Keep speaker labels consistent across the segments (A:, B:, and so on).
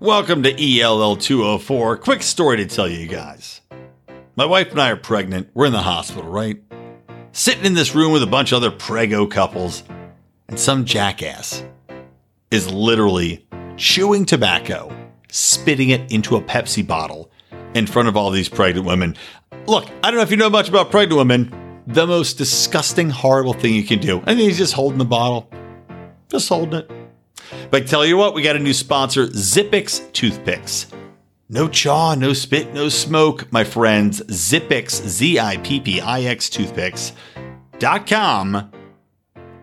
A: Welcome to ELL 204. Quick story to tell you guys. My wife and I are pregnant. We're in the hospital, right? Sitting in this room with a bunch of other prego couples, and some jackass is literally chewing tobacco, spitting it into a Pepsi bottle in front of all these pregnant women. Look, I don't know if you know much about pregnant women. The most disgusting, horrible thing you can do. And he's just holding the bottle, just holding it. But tell you what, we got a new sponsor, Zippix Toothpicks. No chaw, no spit, no smoke, my friends. Zippix, Z I P P I X toothpicks.com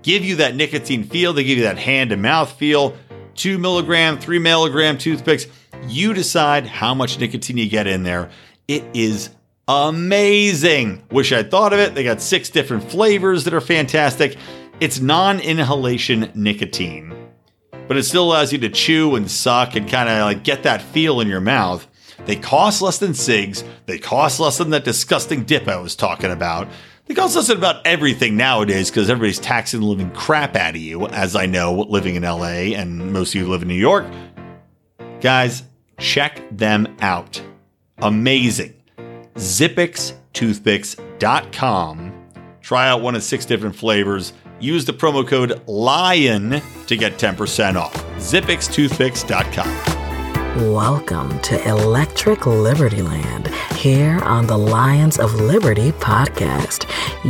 A: give you that nicotine feel. They give you that hand to mouth feel. Two milligram, three milligram toothpicks. You decide how much nicotine you get in there. It is amazing. Wish I'd thought of it. They got six different flavors that are fantastic. It's non inhalation nicotine but it still allows you to chew and suck and kind of like get that feel in your mouth. They cost less than cigs. They cost less than that disgusting dip I was talking about. They cost less than about everything nowadays because everybody's taxing the living crap out of you, as I know living in LA and most of you live in New York. Guys, check them out. Amazing. ZippixToothpicks.com. Try out one of six different flavors use the promo code LION to get 10% off. ZippixToothpicks.com.
B: Welcome to Electric Liberty Land here on the Lions of Liberty podcast,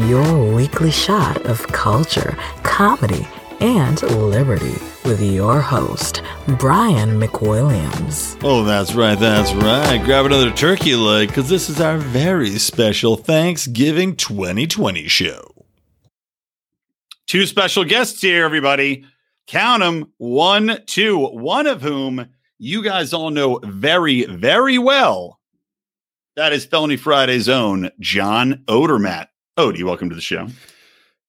B: your weekly shot of culture, comedy, and liberty with your host, Brian McWilliams.
A: Oh, that's right, that's right. Grab another turkey leg because this is our very special Thanksgiving 2020 show. Two special guests here, everybody. Count them one, two, one of whom you guys all know very, very well. That is Felony Friday's own John Odermatt. Odie, welcome to the show.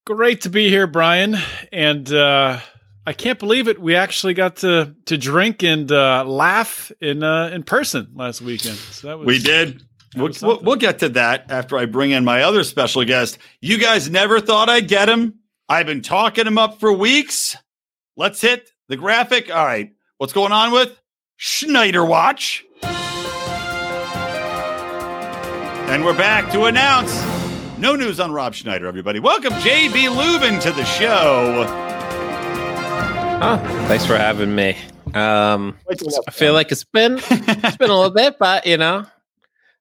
C: Great to be here, Brian. And uh, I can't believe it. We actually got to to drink and uh, laugh in uh, in person last weekend. So that was,
A: we did. We'll, we'll, we'll get to that after I bring in my other special guest. You guys never thought I'd get him. I've been talking him up for weeks. Let's hit the graphic. All right. What's going on with Schneider Watch? And we're back to announce no news on Rob Schneider, everybody. Welcome, JB Lubin, to the show.
D: Oh, thanks for having me. Um, I feel like it's been it's been a little bit, but you know,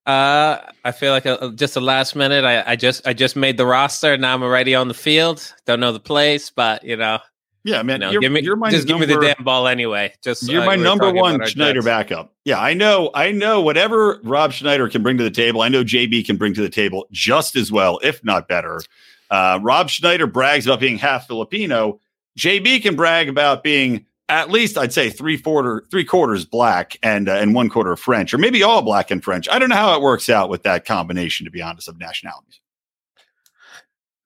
D: uh, I feel like a, just a last minute. I, I just I just made the roster. Now I'm already on the field. Don't know the place, but you know.
A: Yeah, man.
D: You know, you're, give me, you're my just number, give me the damn ball anyway. Just
A: you're uh, my number one Schneider jets. backup. Yeah, I know. I know whatever Rob Schneider can bring to the table. I know JB can bring to the table just as well, if not better. Uh, Rob Schneider brags about being half Filipino. JB can brag about being at least I'd say three quarter three quarters black and uh, and one quarter French, or maybe all black and French. I don't know how it works out with that combination, to be honest, of nationalities.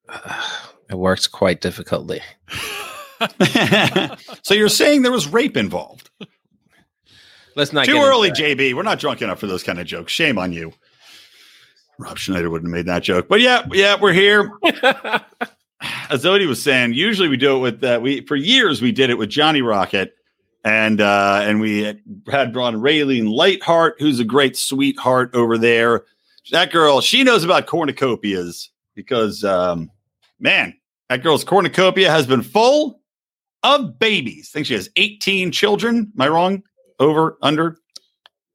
D: Uh, it works quite difficultly.
A: so you're saying there was rape involved?
D: Let's not
A: too early, JB. We're not drunk enough for those kind of jokes. Shame on you. Rob Schneider wouldn't have made that joke, but yeah, yeah, we're here. as Odie was saying, usually we do it with uh, we for years we did it with Johnny Rocket, and uh, and we had brought Raylene Lightheart, who's a great sweetheart over there. That girl, she knows about cornucopias because, um, man, that girl's cornucopia has been full of babies. I think she has 18 children. Am I wrong? Over, under?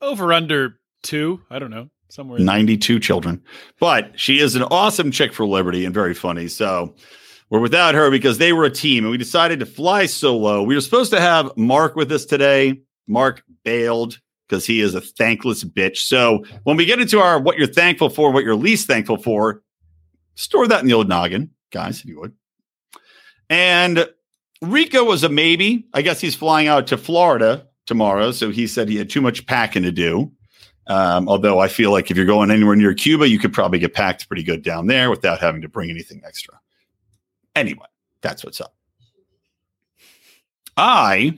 C: Over, under two. I don't know. Somewhere
A: 92 children. But she is an awesome chick for Liberty and very funny. So we're without her because they were a team and we decided to fly solo. We were supposed to have Mark with us today. Mark bailed because he is a thankless bitch. So when we get into our what you're thankful for, what you're least thankful for, store that in the old noggin, guys, if you would. And Rico was a maybe. I guess he's flying out to Florida tomorrow. So he said he had too much packing to do. Um, although I feel like if you're going anywhere near Cuba, you could probably get packed pretty good down there without having to bring anything extra. Anyway, that's what's up. I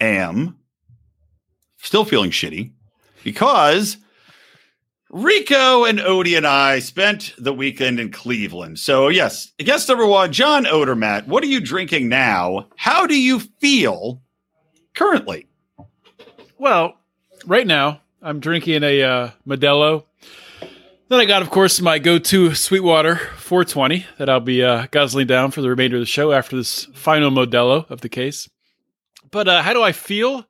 A: am still feeling shitty because Rico and Odie and I spent the weekend in Cleveland. So, yes, guest number one, John Odermatt, what are you drinking now? How do you feel currently?
C: Well, right now I'm drinking a uh, Modelo. Then I got, of course, my go-to Sweetwater 420 that I'll be uh, guzzling down for the remainder of the show after this final Modelo of the case. But uh, how do I feel?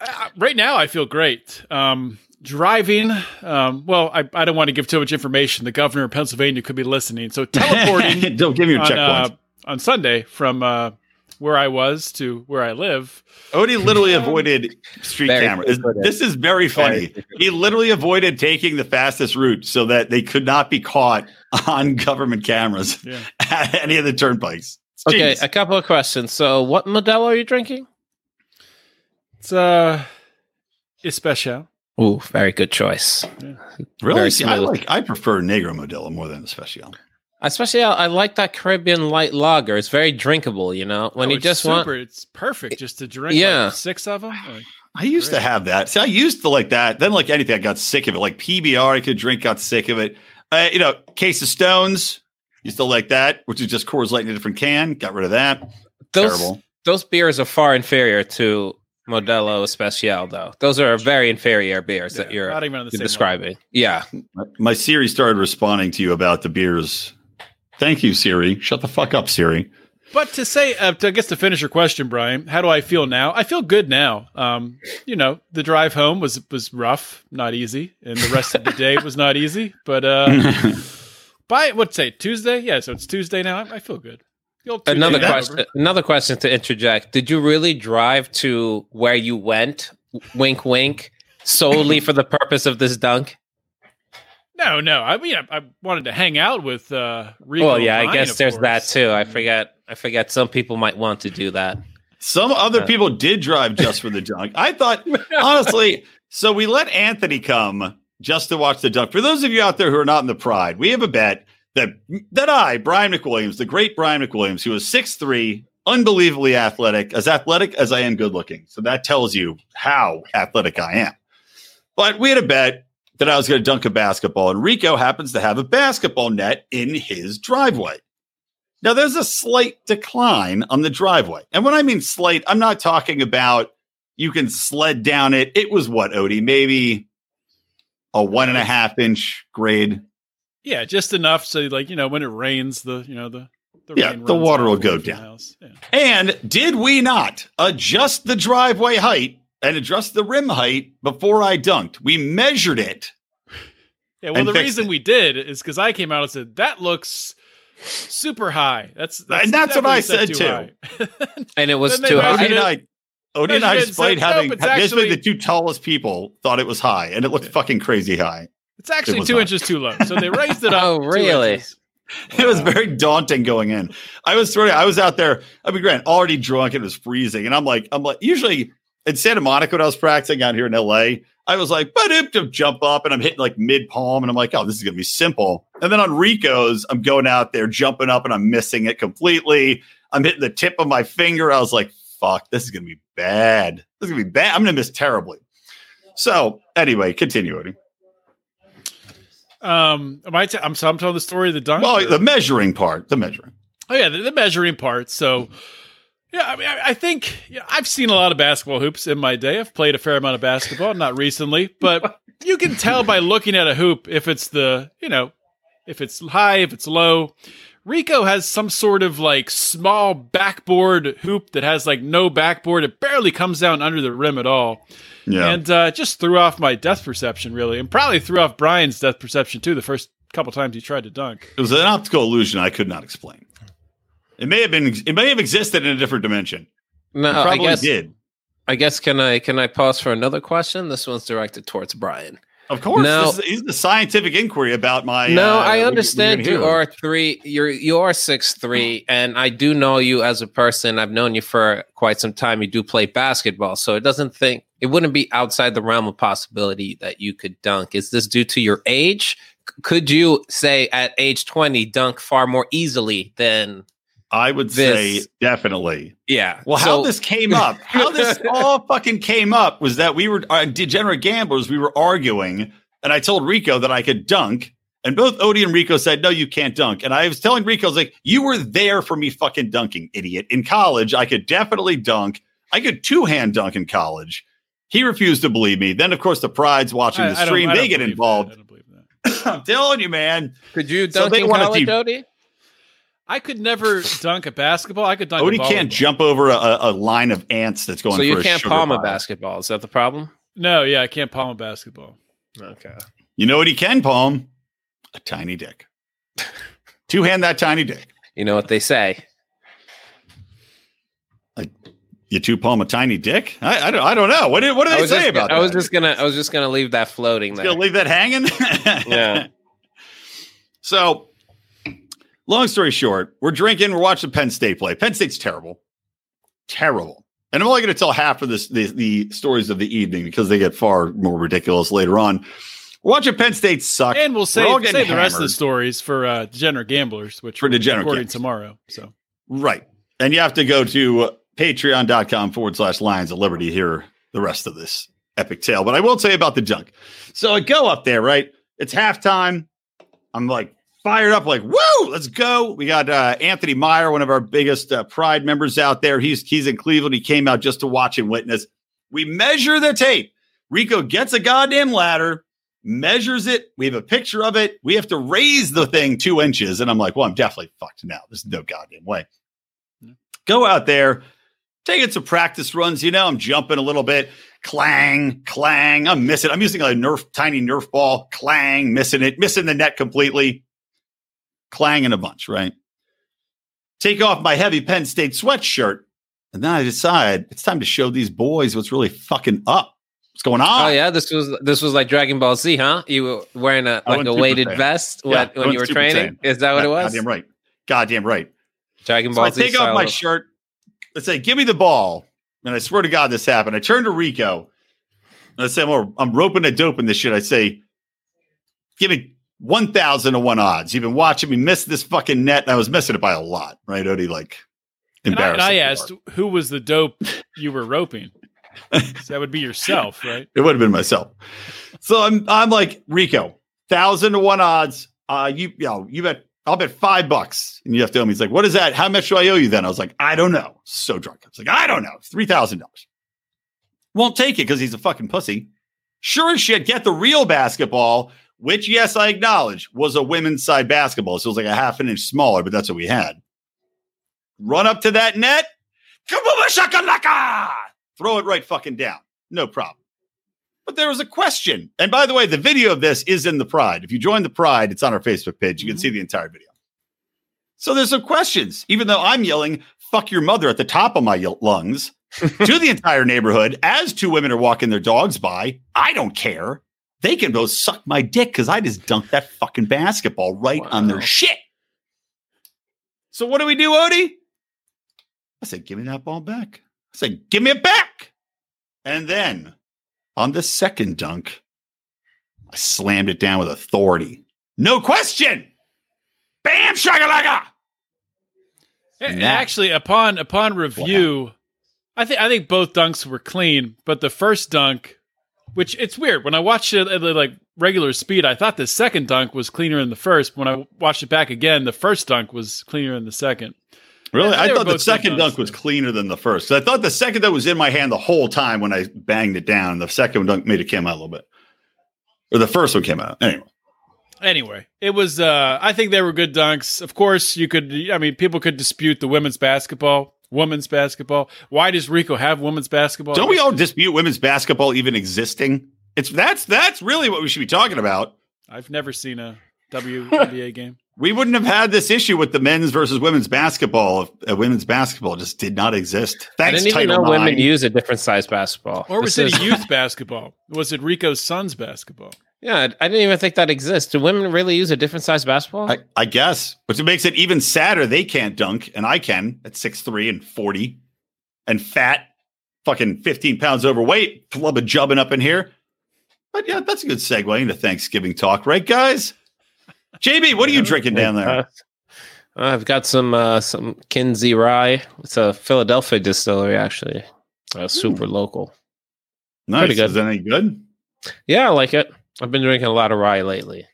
C: Uh, right now, I feel great. Um, driving, um, well, I, I don't want to give too much information. The governor of Pennsylvania could be listening. So teleporting.
A: Don't give me your
C: on, uh, on Sunday from uh, where I was to where I live.
A: Odie literally avoided street
D: Very
A: cameras.
D: good.
A: This is very funny.
D: Very
A: He literally avoided taking the fastest route so that they could not be caught on government cameras
C: Yeah.
A: at any of the turnpikes. It's
D: Okay, a couple of questions. So, what Modelo are you drinking?
C: It's uh, especial.
D: Ooh, very good choice.
A: really?
D: very
A: See, I like. I prefer Negro Modelo more than Especial.
D: Especially, I, I like that Caribbean light lager. It's very drinkable. You know, when
C: Oh,
D: you
C: it's
D: just want.
C: it's perfect just to drink.
D: Yeah.
C: like, six of them.
A: I used to have that. See, I used to like that. Then, like anything, I got sick of it. Like PBR, I could drink, got sick of it. Uh, you know, case of Stones, used to like that, which is just Coors Light in a different can. Got rid of that.
D: Those
A: Terrible.
D: those beers are far inferior to Modelo Especial, though. Those are very inferior beers that you're,
C: not even on the
D: you're
C: same
D: describing. Yeah.
A: My, my Siri started responding to you about the beers. Thank you, Siri. Shut the fuck up, Siri.
C: But to say, uh, to, I guess to finish your question, Brian, how do I feel now? I feel good now. Um, you know, the drive home was was rough, not easy, and the rest of the day was not easy. But uh, by what's say Tuesday? Yeah, so it's Tuesday now. I, I feel good. The
D: Another
C: is over.
D: question. Another question to interject. Did you really drive to where you went? Wink, wink. Solely for the purpose of this dunk.
C: No, no. I mean, I, I wanted to hang out with uh, Rico.
D: well, yeah, I guess
C: of
D: there's that too. I forget. I forget. Some people might want to do that.
A: Some other
D: Uh.
A: people did drive just for the dunk. I thought, honestly, so we let Anthony come just to watch the dunk. For those of you out there who are not in the pride, we have a bet that that I, Brian McWilliams, the great Brian McWilliams, who was 6'3, unbelievably athletic, as athletic as I am good looking. So that tells you how athletic I am. But we had a bet that I was going to dunk a basketball, and Rico happens to have a basketball net in his driveway. Now, there's a slight decline on the driveway. And when I mean slight, I'm not talking about you can sled down it. It was what, Odie? Maybe a one and a half inch grade.
C: Yeah, just enough so like you know when it rains, the you know the the
A: Yeah, the water will go down.
C: Yeah.
A: And did we not adjust the driveway height and adjust the rim height before I dunked? We measured it.
C: Yeah, well, the reason
A: it.
C: we did is because I came out and said that looks super high. That's, that's
A: And that's what I said
C: too. high.
D: And it was too
C: measured
A: Odie
D: high.
C: it.
A: and I, Odie and I
C: Measured it
A: displayed
C: said,
A: having
C: it's
A: basically
C: actually-
A: the two tallest people thought it was high, and it looked fucking crazy high.
C: it's actually
A: was
C: two
A: not.
C: inches too low, so they raised it up.
D: Oh,
C: two
D: really?
C: inches.
A: It was very daunting going in. I was sort of, I was out there. I mean, Grant already drunk. It was freezing, and I'm like, I'm like, usually in Santa Monica when I was practicing out here in LA, I was like, but to jump up, and I'm hitting like mid palm, and I'm like, oh, this is gonna be simple. And then on Rico's, I'm going out there jumping up, and I'm missing it completely. I'm hitting the tip of my finger. I was like, fuck, this is gonna be bad. This is gonna be bad. I'm gonna miss terribly. So anyway, continuing.
C: Um, am I? T- I'm so I'm telling the story of the dunk.
A: Well,
C: or-
A: the measuring part, the measuring.
C: Oh yeah, the, the measuring part. So, yeah, I mean, I, I think yeah, I've seen a lot of basketball hoops in my day. I've played a fair amount of basketball, not recently, but you can tell by looking at a hoop if it's the you know if it's high, if it's low. Rico has some sort of like small backboard hoop that has like no backboard. It barely comes down under the rim at all.
A: Yeah.
C: And uh, just threw off my depth perception, really, and probably threw off Brian's depth perception too. The first couple times he tried to dunk.
A: It was an optical illusion I could not explain. It may have been. It may have existed in a different dimension.
D: No,
A: It
D: I
A: probably
D: guess.
A: did.
D: I guess can I can I pause for another question? This one's directed towards Brian.
A: Of course,
D: No.
A: this, is, the scientific inquiry about my.
D: No,
A: uh,
D: I understand you are three. You're you are six three, and I do know you as a person. I've known you for quite some time. You do play basketball, so it doesn't think it wouldn't be outside the realm of possibility that you could dunk. Is this due to your age? Could you say at age twenty dunk far more easily than?
A: I would
D: this-
A: say definitely.
D: Yeah.
A: Well, how
D: So-
A: this came up, how this all fucking came up was that we were uh, degenerate gamblers. We were arguing, and I told Rico that I could dunk, and both Odie and Rico said, "No, you can't dunk." And I was telling Rico, I was like, "You were there for me fucking dunking, idiot." In college, I could definitely dunk. I could two hand dunk in college. He refused to believe me. Then, of course, the pride's watching
C: I-
A: the
C: I don't-
A: stream.
C: I don't
A: They get involved.
C: that. I don't believe that.
A: I'm telling you, man.
D: Could you
A: So
D: dunk
A: they
D: in
A: wanted
D: college,
A: to-
D: Odie?
C: I could never dunk a basketball. I could dunk.
A: Odie
C: a
A: can't jump over a, a line of ants that's going
D: So you
A: a
D: can't
A: sugar
D: palm a basketball. Is that the problem?
C: No, yeah, I can't palm a basketball.
D: Okay.
A: You know what he can palm? A tiny dick. Two hand that tiny dick.
D: You know what they say.
A: You two palm a tiny dick? I, I don't. I don't know. What do, what do they
D: was,
A: say
D: just,
A: about
D: I
A: that?
D: was just gonna I was just gonna leave that floating there.
A: gonna leave that hanging.
D: Yeah.
A: So, long story short, we're drinking. We're watching Penn State play. Penn State's terrible, terrible. And I'm only going to tell half of this the, the stories of the evening because they get far more ridiculous later on. We're watching Penn State suck.
C: And we'll save, save the rest of the stories for uh, degenerate gamblers, which
A: For degenerate
C: recording
A: gamblers.
C: tomorrow. So
A: Right. And you have to go to patreon.com forward slash Lions of Liberty to hear the rest of this epic tale. But I will tell you about the junk. So I go up there, right? It's halftime. I'm like fired up, like, woo, let's go. We got uh, Anthony Meyer, one of our biggest uh, Pride members out there. He's he's in Cleveland. He came out just to watch and witness. We measure the tape. Rico gets a goddamn ladder, measures it. We have a picture of it. We have to raise the thing two inches. And I'm like, well, I'm definitely fucked now. There's no goddamn way. Go out there, taking some practice runs. You know, I'm jumping a little bit. Clang, clang. I'm missing. I'm using a Nerf, tiny Nerf ball. Clang, missing it, missing the net completely. Clanging a bunch, right? Take off my heavy Penn State sweatshirt. And then I decide it's time to show these boys what's really fucking up. What's going on?
D: Oh yeah, this was this was like Dragon Ball Z, huh? You were wearing a
A: I
D: like a weighted vest
A: Yeah,
D: when, when you were training. Is that what it was?
A: Goddamn right. Goddamn right.
D: Dragon
A: So
D: Ball
A: I
D: Z.
A: take off my
D: of-
A: shirt. Let's say, give me the ball. And I swear to God, this happened. I turn to Rico. And I say, I'm, I'm roping a dope in this shit. I say, give me 1,000 to one odds. You've been watching me miss this fucking net. And I was missing it by a lot, right? Odie, like,
C: and I, and I asked who was the dope you were roping. So that would be yourself, right?
A: It would have been myself. So I'm, I'm like, Rico, thousand to one odds. Uh, you, you know, you bet, I'll bet five bucks. And you have to tell me, he's like, what is that? How much do I owe you then? I was like, I don't know. So drunk. I was like, I don't know. $3,000. Won't take it because he's a fucking pussy. Sure as shit, get the real basketball, which, yes, I acknowledge was a women's side basketball. So it was like a half an inch smaller, but that's what we had. Run up to that net. Shakalaka! Throw it right fucking down. No problem. But there was a question. And by the way, the video of this is in the Pride. If you join the Pride, it's on our Facebook page. You can mm-hmm. see the entire video. So there's some questions, even though I'm yelling, fuck your mother at the top of my lungs to the entire neighborhood as two women are walking their dogs by. I don't care. They can both suck my dick because I just dunked that fucking basketball right on their shit. So what do we do, Odie? I said, give me that ball back. I said, give me it back. And then on the second dunk, I slammed it down with authority. No question. Bam, shakalaka.
C: And Actually, upon upon review, I think I think both dunks were clean, but the first dunk, which it's weird when I watched it at like regular speed, I thought the second dunk was cleaner than the first. When I watched it back again, the first dunk was cleaner than the second.
A: Really? I thought the second dunk was cleaner than the first. I thought the second dunk was in my hand the whole time when I banged it down. The second dunk made it came out a little bit. Or the first one came out. Anyway.
C: Anyway, it was. uh I think they were good dunks. Of course, you could. I mean, people could dispute the women's basketball, women's basketball. Why does Rico have women's basketball?
A: Don't we all dispute women's basketball even existing? It's that's that's really what we should be talking about.
C: I've never seen a WNBA game.
A: We wouldn't have had this issue with the men's versus women's basketball if uh, women's basketball just did not exist.
D: I
A: Thanks,
D: didn't even
A: Title
D: know women use a different size basketball.
C: Or was
D: This
C: it
D: is-
C: youth basketball? Was it Rico's son's basketball?
D: Yeah, I I didn't even think that exists. Do women really use a different size basketball?
A: I, I guess, which makes it even sadder. They can't dunk, and I can at six three and forty, and fat, fucking fifteen pounds overweight, flubba jubbing up in here. But yeah, that's a good segue into Thanksgiving talk, right, guys? JB, what are you drinking down there?
D: Uh, I've got some uh, some Kinsey Rye. It's a Philadelphia distillery, actually. Uh, super local.
A: Nice.
D: pretty good.
A: Is that any good?
D: Yeah, I like it. I've been drinking a lot of rye lately.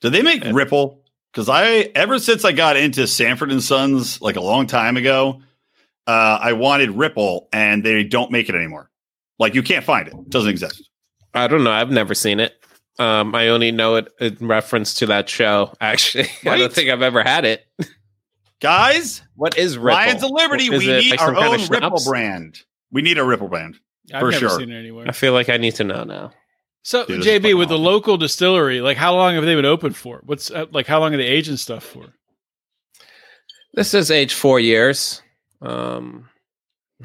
A: Do they make
D: Yeah.
A: Ripple? Because I ever since I got into Sanford and Sons like a long time ago, uh, I wanted Ripple, and they don't make it anymore. Like you can't find it. It doesn't exist.
D: I don't know. I've never seen it. Um, I only know it in reference to that show. Actually, I don't think I've ever had it.
A: Guys,
D: what is Ripple?
A: Lions of Liberty?
D: Is
A: we need
D: like
A: our
D: some kind
A: own
D: of
A: Ripple
D: schnapps?
A: brand. We need a Ripple brand.
C: I've
A: For
C: never
A: sure.
C: seen it anywhere.
D: I feel like I need to know now.
C: So
A: Dude,
C: JB, with the local distillery, like how long have they been open for? What's uh, like how long are they aging stuff for?
D: This is age four years. Um,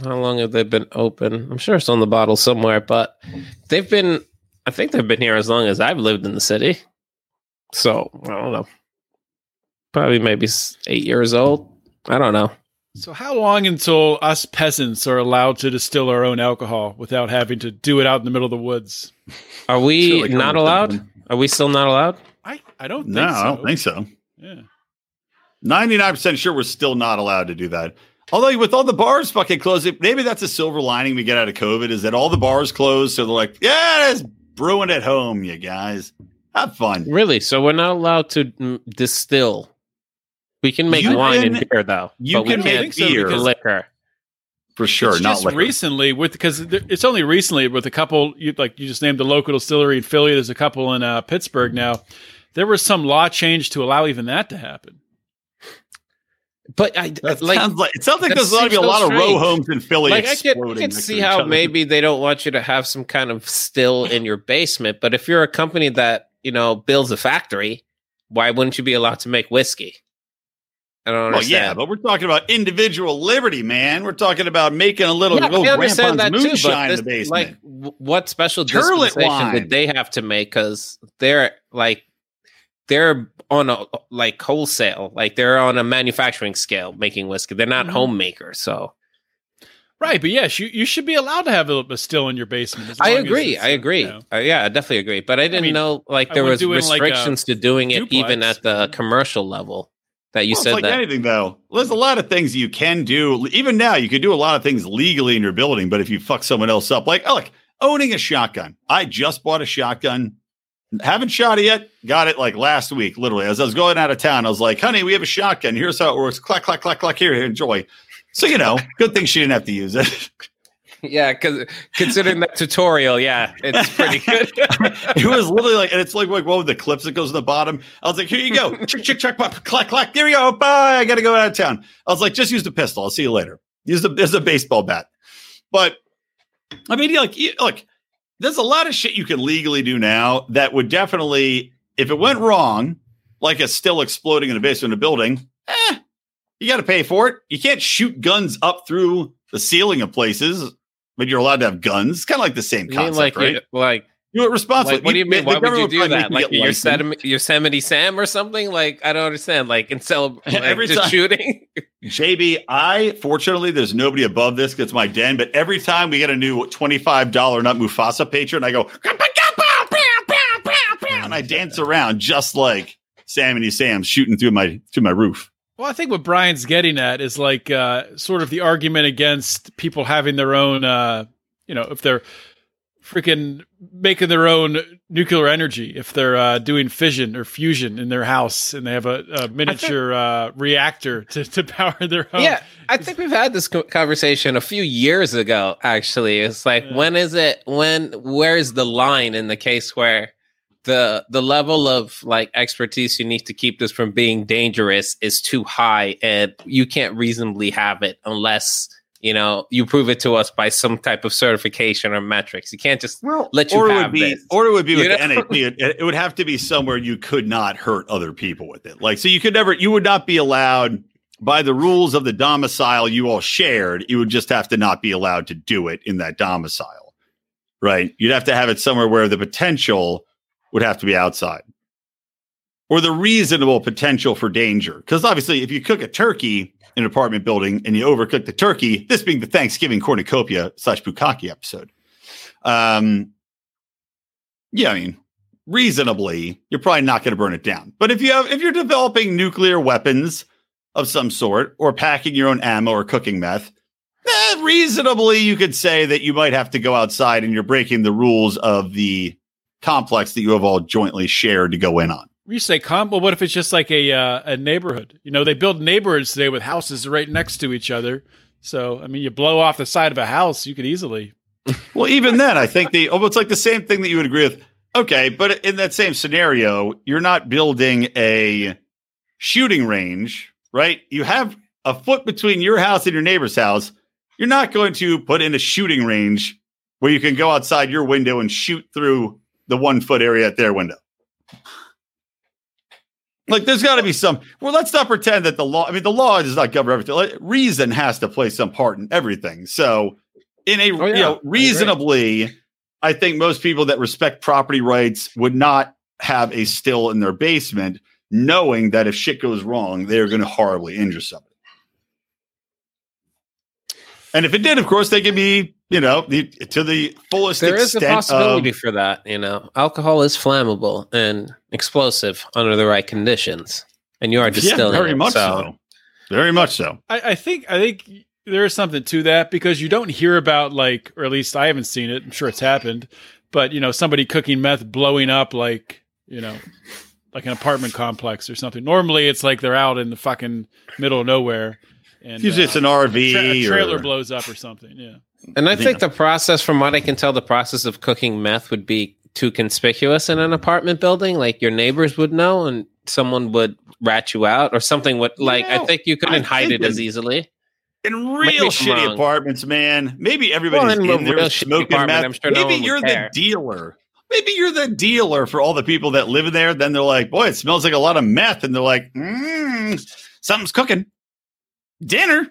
D: how long have they been open? I'm sure it's on the bottle somewhere, but they've been. I think they've been here as long as I've lived in the city. So I don't know. Probably maybe eight years old. I don't know.
C: So how long until us peasants are allowed to distill our own alcohol without having to do it out in the middle of the woods?
D: Are we
A: like
D: not allowed?
A: Simpson.
D: Are we still not allowed?
C: I I don't think
A: No,
C: so.
A: I don't think so.
C: Yeah.
A: 99% sure we're still not allowed to do that. Although with all the bars fucking closed, maybe that's a silver lining we get out of COVID is that all the bars closed. So they're like, yeah, it's brewing at home, you guys. Have fun.
D: Really? So we're not allowed to mm, distill. We can make
A: You
D: wine
A: can-
D: and beer, though.
A: you
D: but we
A: can
C: make
D: can't
C: so
A: beer.
C: because-
D: liquor.
A: For sure.
C: it's
A: not
C: just
A: liquor.
C: recently with because it's only recently with a couple you like you just named the local distillery in Philly. There's a couple in uh, Pittsburgh now. There was some law change to allow even that to happen.
D: But I
A: That uh,
D: like
A: sounds like, it sounds like there's going to be a lot
D: so
A: of row homes in Philly.
D: like I could, I see how maybe they don't want you to have some kind of still in your basement. But if you're a company that you know builds a factory, why wouldn't you be allowed to make whiskey? I don't
A: Well,
D: understand.
A: yeah, but we're talking about individual liberty, man. We're talking about making a little,
D: Yeah,
A: little
D: I understand that too, but
A: moonshine
D: this,
A: in the basement.
D: like, w- what special
A: Turlet
D: dispensation
A: wine.
D: did they have to make? Because they're like, they're on a like wholesale, like they're on a manufacturing scale making whiskey. They're not
C: Mhm.
D: homemakers, so
C: Right, but yes, you, you should be allowed to have a, a still in your basement. as
D: I
C: long as
D: agree. I agree.
C: you know.
D: Uh, yeah, I definitely agree. But I didn't
C: mean,
D: know like there was
C: do it in, like,
D: restrictions to doing it even at the commercial level. That you
A: Well,
D: said
A: it's like
D: that.
A: anything though. There's a lot of things you can do. Even now, you can do a lot of things legally in your building. But if you fuck someone else up, like oh, look, owning a shotgun. I just bought a shotgun. Haven't shot it yet. Got it like last week, literally. As I was going out of town, I was like, "Honey, we have a shotgun. Here's how it works. Clack, clack, clack, clack. Here, enjoy." So you know, good thing she didn't have to use it.
D: Yeah, because considering that tutorial, yeah, it's pretty good.
A: it was literally like, and it's like, like one with the clips that goes in the bottom. I was like, here you go. Chick, chick, chick, pop, clack, clack. There you go. Bye. I got to go out of town. I was like, just use the pistol. I'll see you later. Use the, there's a baseball bat. But I mean, like, look, there's a lot of shit you can legally do now that would definitely, if it went wrong, like it's still exploding in the basement of a building, eh, you got to pay for it. You can't shoot guns up through the ceiling of places, but you're allowed to have guns. It's kind of like the same
D: You
A: concept,
D: like
A: right?
D: like
A: Do it responsibly.
D: like what do you mean?
A: the
D: Why would you do that? Like your
A: licensed.
D: Yosemite, Yosemite Sam or something? Like I don't understand. Like in cel- like
A: Every
D: just
A: time-
D: shooting.
A: JB, I fortunately there's nobody above this. It's my den, but every time we get a new twenty-five dollar nut Mufasa patron, I go and I dance around just like Sam and Sam shooting through my through my roof.
C: Well, I think what Brian's getting at is like uh, sort of the argument against people having their own, uh, you know, if they're freaking making their own nuclear energy, if they're uh, doing fission or fusion in their house and they have a, a miniature uh, reactor to, to power their home.
D: Yeah, I think we've had this conversation a few years ago. Actually, it's like
C: Yeah.
D: when is it? When where is the line in the case where the the level of like expertise you need to keep this from being dangerous is too high, and you can't reasonably have it unless you know you prove it to us by some type of certification or metrics. You can't just
A: Well,
D: let you
A: or it would be,
D: this.
A: or it would be
D: You
A: with the
D: know?
A: NAP. It, would have to be somewhere you could not hurt other people with it. Like, so you could never, you would not be allowed by the rules of the domicile you all shared. You would just have to not be allowed to do it in that domicile, right? You'd have to have it somewhere where the potential would have to be outside, or the reasonable potential for danger. Because obviously, if you cook a turkey an apartment building and you overcook the turkey, this being the Thanksgiving cornucopia slash bukkake episode. Um, yeah, I mean, reasonably, you're probably not going to burn it down. But if you have, if you're developing nuclear weapons of some sort, or packing your own ammo or cooking meth, eh, reasonably, you could say that you might have to go outside and you're breaking the rules of the complex that you have all jointly shared to go in on.
C: You say well, what if it's just like a uh, a neighborhood? You know, they build neighborhoods today with houses right next to each other. So, I mean, you blow off the side of a house, you could easily.
A: well, even then, I think the oh, it's like the same thing that you would agree with. Okay, but in that same scenario, you're not building a shooting range, right? You have a foot between your house and your neighbor's house. You're not going to put in a shooting range where you can go outside your window and shoot through the one foot area at their window. Like, there's got to be some. Well, let's not pretend that the law. I mean, the law does not govern everything. Like, reason has to play some part in everything. So, in a oh, yeah. you know reasonably, I, I think most people that respect property rights would not have a still in their basement, knowing that if shit goes wrong, they're going to horribly injure somebody. And if it did, of course, they could be, you know, the, to the fullest
D: there
A: extent.
D: There is a possibility of, for that. You know, alcohol is flammable and explosive under the right conditions, and you are distilling.
A: Yeah, very
D: it,
A: much so. so. Very much so.
C: I, I think. I think there is something to that because you don't hear about like, or at least I haven't seen it. I'm sure it's happened, but you know, somebody cooking meth blowing up like, you know, like an apartment complex or something. Normally, it's like they're out in the fucking middle of nowhere
A: and usually uh, it's an RV.
C: Tra- a trailer or... blows up or something. Yeah.
D: And I think the process, from what I can tell, the process of cooking meth would be too conspicuous in an apartment building. Like your neighbors would know, and someone would rat you out, or something would like. I think you couldn't I hide it as easily.
A: In real shitty wrong. apartments, man. Maybe everybody's well, in, in there smoking meth. Sure Maybe no you're the dealer. Maybe you're the dealer for all the people that live in there. Then they're like, "Boy, it smells like a lot of meth," and they're like, mm, "Something's cooking." Dinner.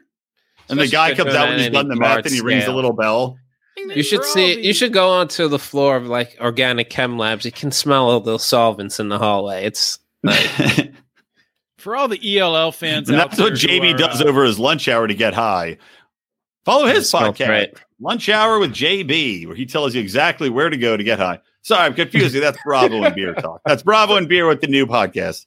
A: And the guy comes out when he's done the math and he rings a little bell.
D: You should see. You should go onto the floor of like organic chem labs. You can smell all those solvents in the hallway. It's like,
C: for all the ELL fans.
A: And that's what JB are, does uh, over his lunch hour to get high. Follow his podcast, right. Lunch Hour with JB, where he tells you exactly where to go to get high. Sorry, I'm confusing. That's Bravo and Beer Talk. That's Bravo and Beer with the new podcast.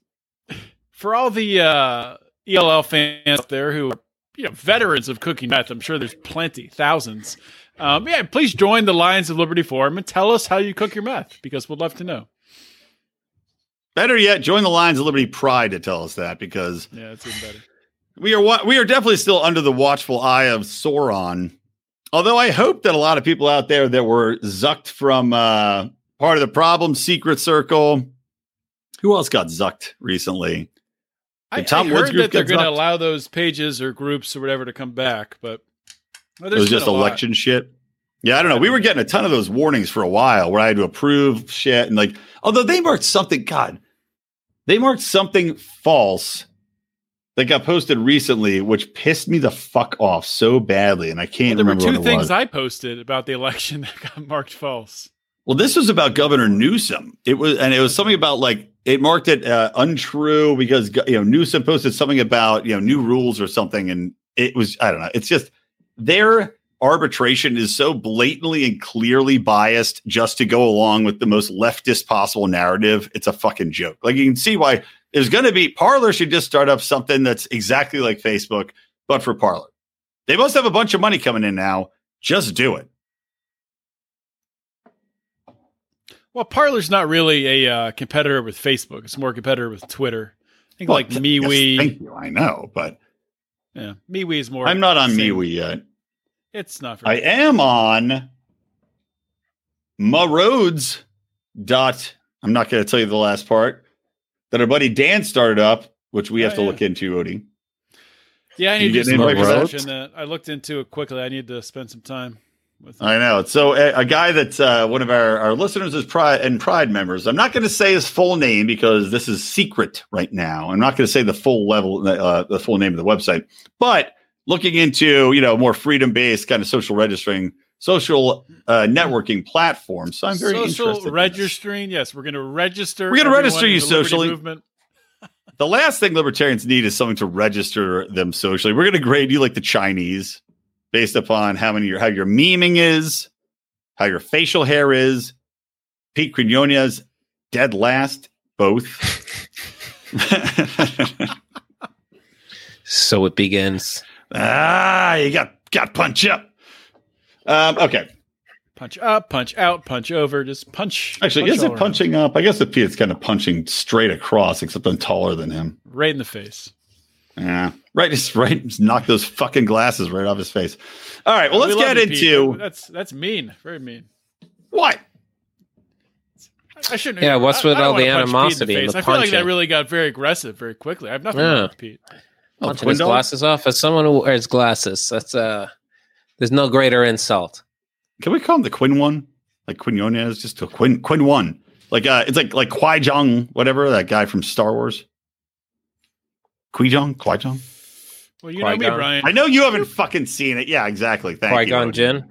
C: For all the uh, ELL fans out there who are you know veterans of cooking meth. I'm sure there's plenty, thousands. Um, yeah, please join the Lions of Liberty Forum and tell us how you cook your meth because we'd love to know.
A: Better yet, join the Lions of Liberty Pride to tell us that because
C: yeah, it's even better.
A: We are we are definitely still under the watchful eye of Sauron. Although I hope that a lot of people out there that were zucked from uh, part of the problem, Secret Circle. Who else got zucked recently?
C: I, Tom I heard that they're going to allow those pages or groups or whatever to come back, but
A: well, it was just election lot. shit. Yeah, I don't know. We were getting a ton of those warnings for a while where I had to approve shit and like, although they marked something, God, they marked something false that got posted recently, which pissed me the fuck off so badly, and I can't well, there remember. There were two
C: things I posted about the election that got marked false.
A: Well, this was about Governor Newsom. It was, and it was something about like it marked it uh, untrue because you know Newsom posted something about you know new rules or something, and it was I don't know. It's just their arbitration is so blatantly and clearly biased just to go along with the most leftist possible narrative. It's a fucking joke. Like you can see why there's going to be Parler should just start up something that's exactly like Facebook, but for Parler. They must have a bunch of money coming in now. Just do it.
C: Well, Parler's not really a uh, competitor with Facebook. It's more a competitor with Twitter. I think well, like MeWe.
A: Yes, thank you. I know, but
C: yeah, MeWe is more.
A: I'm not on MeWe yet.
C: It's not.
A: I am on Maroads dot. I'm not going to tell you the last part that our buddy Dan started up, which we have oh, to yeah. look into, Odie.
C: Yeah, I need to do some research I looked into it quickly. I need to spend some time.
A: I know. So a, a guy that uh, one of our, our listeners is Pride and Pride members. I'm not going to say his full name because this is secret right now. I'm not going to say the full level, uh, the full name of the website. But looking into you know more freedom based kind of social registering, social uh, networking platforms. So I'm very social interested.
C: registering. In yes, we're going to register.
A: We're going to register you socially. Movement. the last thing libertarians need is something to register them socially. We're going to grade you like the Chinese based upon how many how your memeing is, how your facial hair is. Pete Quinones dead last, both.
D: so it begins.
A: Ah, you got got punch up. Um, okay.
C: Punch up, punch out, punch over, just punch.
A: Actually,
C: punch
A: is it punching up? I guess the Pete's kind of punching straight across, except I'm taller than him.
C: Right in the face.
A: Yeah, right. Just right. Just knock those fucking glasses right off his face. All right. Well, let's
C: We
A: get
C: you, Pete.
A: into
C: that's that's mean, very mean.
A: what.
C: I shouldn't.
D: Yeah, what's with
C: I don't
D: all the
C: wanna punch Pete in
D: animosity and
C: face.
D: the
C: I feel like that really got very aggressive very quickly. I have nothing
D: Yeah.
C: against Pete.
D: Punching
A: Quinn
D: his
A: dog?
D: glasses off as someone who wears glasses. That's uh there's no greater insult.
A: Can we call him the Quinn one? Like Quinones, just a Quinn Quinn one. Like uh, it's like like Qui Jong, whatever that guy from Star Wars. Qui Jong, Qui Jong.
C: Well, you know me, Brian.
A: I know you haven't fucking seen it. Yeah, exactly. Thank
D: Qui
A: you.
D: Gon
A: Odie.
D: Jinn.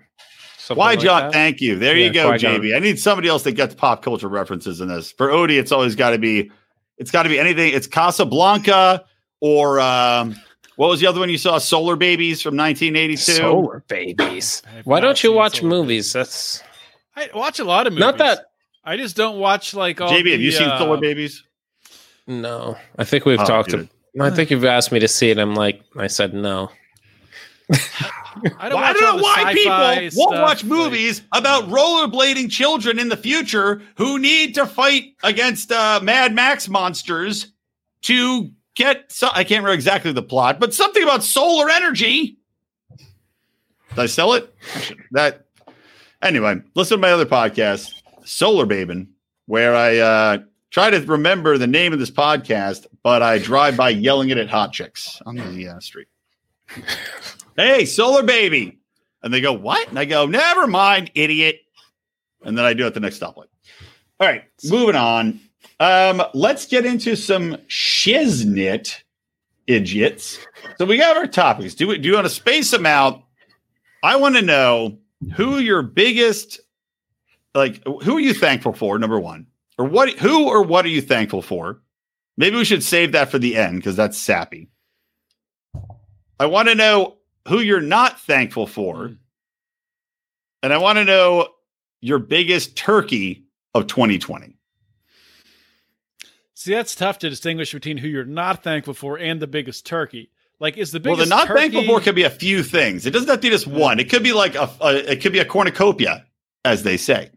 D: Something
A: Why,
D: like
A: John?
D: that.
A: thank you. There
D: Yeah,
A: you go,
D: Qui-Gon.
A: JB. I need somebody else that gets pop culture references in this. For Odie, it's always got to be, it's got to be anything. It's Casablanca or um, what was the other one you saw? Solar Babies from 1982.
D: Solar babies. Why don't you watch
C: Solar
D: movies? That's
C: I watch a lot of movies.
D: not that.
C: I just don't watch like all.
A: JB,
C: the,
A: have you seen
C: uh,
A: Solar Babies?
D: No, I think we've
A: Oh,
D: talked.
A: dude.
D: To, I think you've asked me to see it. I'm like, I said no.
C: I don't,
A: Well, I don't know why people
C: sci-fi
A: won't
C: stuff,
A: watch
C: like-
A: movies about rollerblading children in the future who need to fight against uh, Mad Max monsters to get. So- I can't remember exactly the plot, but something about solar energy. Did I sell it? That anyway. Listen to my other podcast, Solar Babin, where I uh, try to remember the name of this podcast, but I drive by yelling it at hot chicks on the uh, street hey, solar baby. And they go, what? And I go, never mind, idiot. And then I do it at the next stoplight. All right, moving on. Um, let's get into some shiznit idiots. So we got our topics. Do we do you want to space them out? I want to know who your biggest like who are you thankful for, number one? Or what who or what are you thankful for? Maybe we should save that for the end because that's sappy. I want to know who you're not thankful for. Hmm. And I want to know your biggest turkey of 2020.
C: See, that's tough to distinguish between who you're not thankful for and the biggest turkey. Like, is the biggest Well,
A: the not
C: turkey,
A: thankful for could be a few things. It doesn't have to be just hmm. one. It could be like a, a it could be a cornucopia, as they say.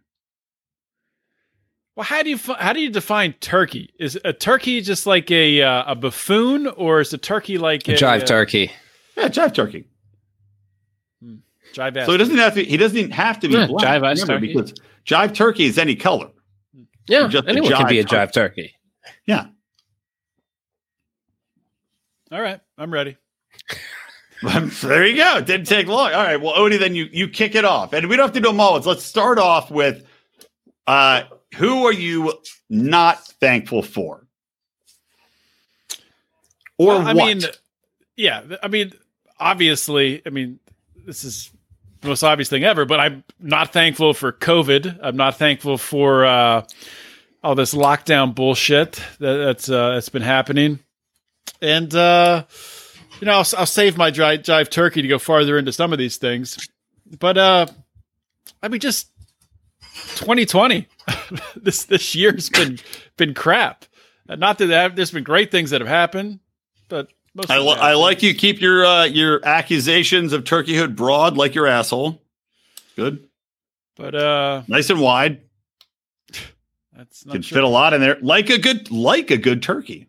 C: Well, how do you how do you define turkey? Is a turkey just like a uh, a buffoon, or is a turkey like a
D: Jive
C: uh,
D: turkey.
A: Yeah, jive turkey.
C: Jive ass
A: So he doesn't have to. He doesn't have to be
D: Yeah,
A: black.
D: jive ass turkey.
A: because jive turkey is any color.
D: Yeah,
A: just a
D: anyone can be a
A: jive
D: jive turkey.
A: Yeah.
C: All right, I'm ready.
A: there you go. It didn't take long. All right. Well, Odie, then you you kick it off, and we don't have to do them all. Let's- Let's start off with uh, who are you not thankful for, or
C: Well, I
A: what?
C: mean, yeah, I mean, obviously, I mean, this is the most obvious thing ever, but I'm not thankful for COVID. I'm not thankful for uh, all this lockdown bullshit that, that's uh, that's been happening, and uh, you know, I'll, I'll save my dry, jive turkey to go farther into some of these things, but uh, I mean, just 2020, this this year's been been crap. Uh, Not that there- there's been great things that have happened, but most
A: I, li- I like you keep your uh, your accusations of turkeyhood broad like your asshole. Good,
C: but uh,
A: nice and wide.
C: that's not
A: Can
C: true.
A: fit a lot in there, like a good like a good turkey.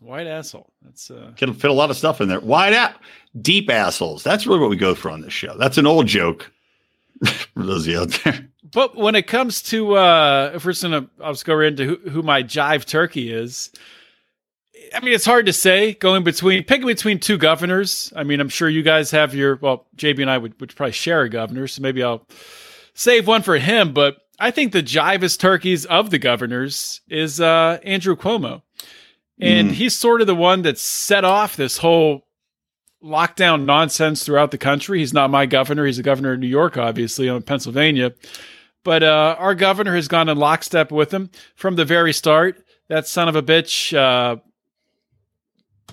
C: white asshole. That's uh,
A: Can fit a lot of stuff in there. Wide out, deep assholes. That's really what we go for on this show. That's an old joke for those of you out there.
C: But when it comes to uh if we're just gonna I'll just go right into who, who my jive turkey is. I mean, it's hard to say going between picking between two governors. I mean, I'm sure you guys have your well, JB and I would, would probably share a governor, so maybe I'll save one for him. But I think the jivest turkeys of the governors is uh Andrew Cuomo. And
A: Mm.
C: he's sort of the one that set off this whole lockdown nonsense throughout the country. He's not my governor. He's the governor of New York, obviously, on Pennsylvania. But uh, our governor has gone in lockstep with him from the very start. That son of a bitch uh,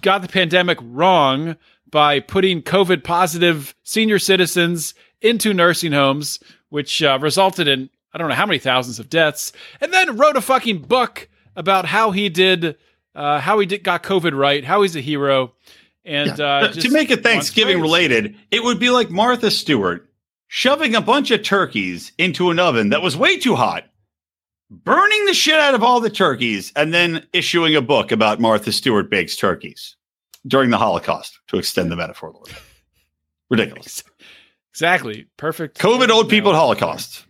C: got the pandemic wrong by putting COVID positive senior citizens into nursing homes, which uh, resulted in I don't know how many thousands of deaths, and then wrote a fucking book about how he did, uh, how he did got COVID right, how he's a hero, and uh,
A: to make it Thanksgiving related, it would be like Martha Stewart shoving a bunch of turkeys into an oven that was way too hot, burning the shit out of all the turkeys, and then issuing a book about Martha Stewart bakes turkeys. during the Holocaust to extend the metaphor, Lord. Ridiculous.
C: Exactly. Perfect.
A: COVID old people at Holocaust.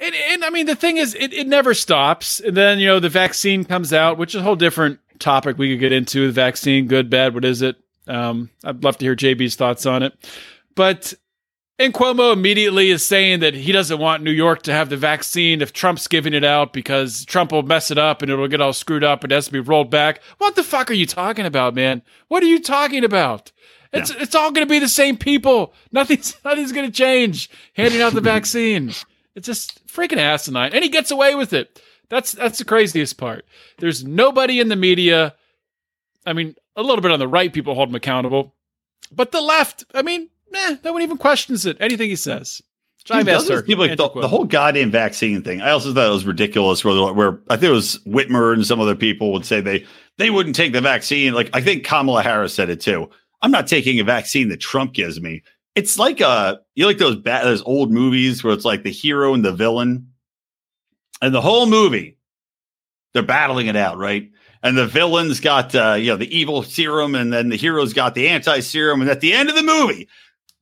C: And, and I mean, the thing is, it, it never stops. And then, you know, the vaccine comes out, which is a whole different topic we could get into. The vaccine, good, bad, what is it? Um, I'd love to hear JB's thoughts on it. But and Cuomo immediately is saying that he doesn't want New York to have the vaccine if Trump's giving it out because Trump will mess it up and it'll get all screwed up and it has to be rolled back. What the fuck are you talking about, man? What are you talking about? It's yeah. it's all going to be the same people. Nothing's nothing's going to change. Handing out the vaccine. It's just freaking asinine, and he gets away with it. That's that's the craziest part. There's nobody in the media. I mean, a little bit on the right, people hold him accountable, but the left. I mean, nah, no one even questions it. Anything he says.
A: Dude, people like the, the, whole goddamn vaccine thing. I also thought it was ridiculous. Where, where I think it was Whitmer and some other people would say they they wouldn't take the vaccine. Like I think Kamala Harris said it too. I'm not taking a vaccine that Trump gives me. It's like a uh, you like those bad, those old movies where it's like the hero and the villain, and the whole movie they're battling it out, right? And the villain's got uh, you know the evil serum, and then the hero's got the anti serum, and at the end of the movie,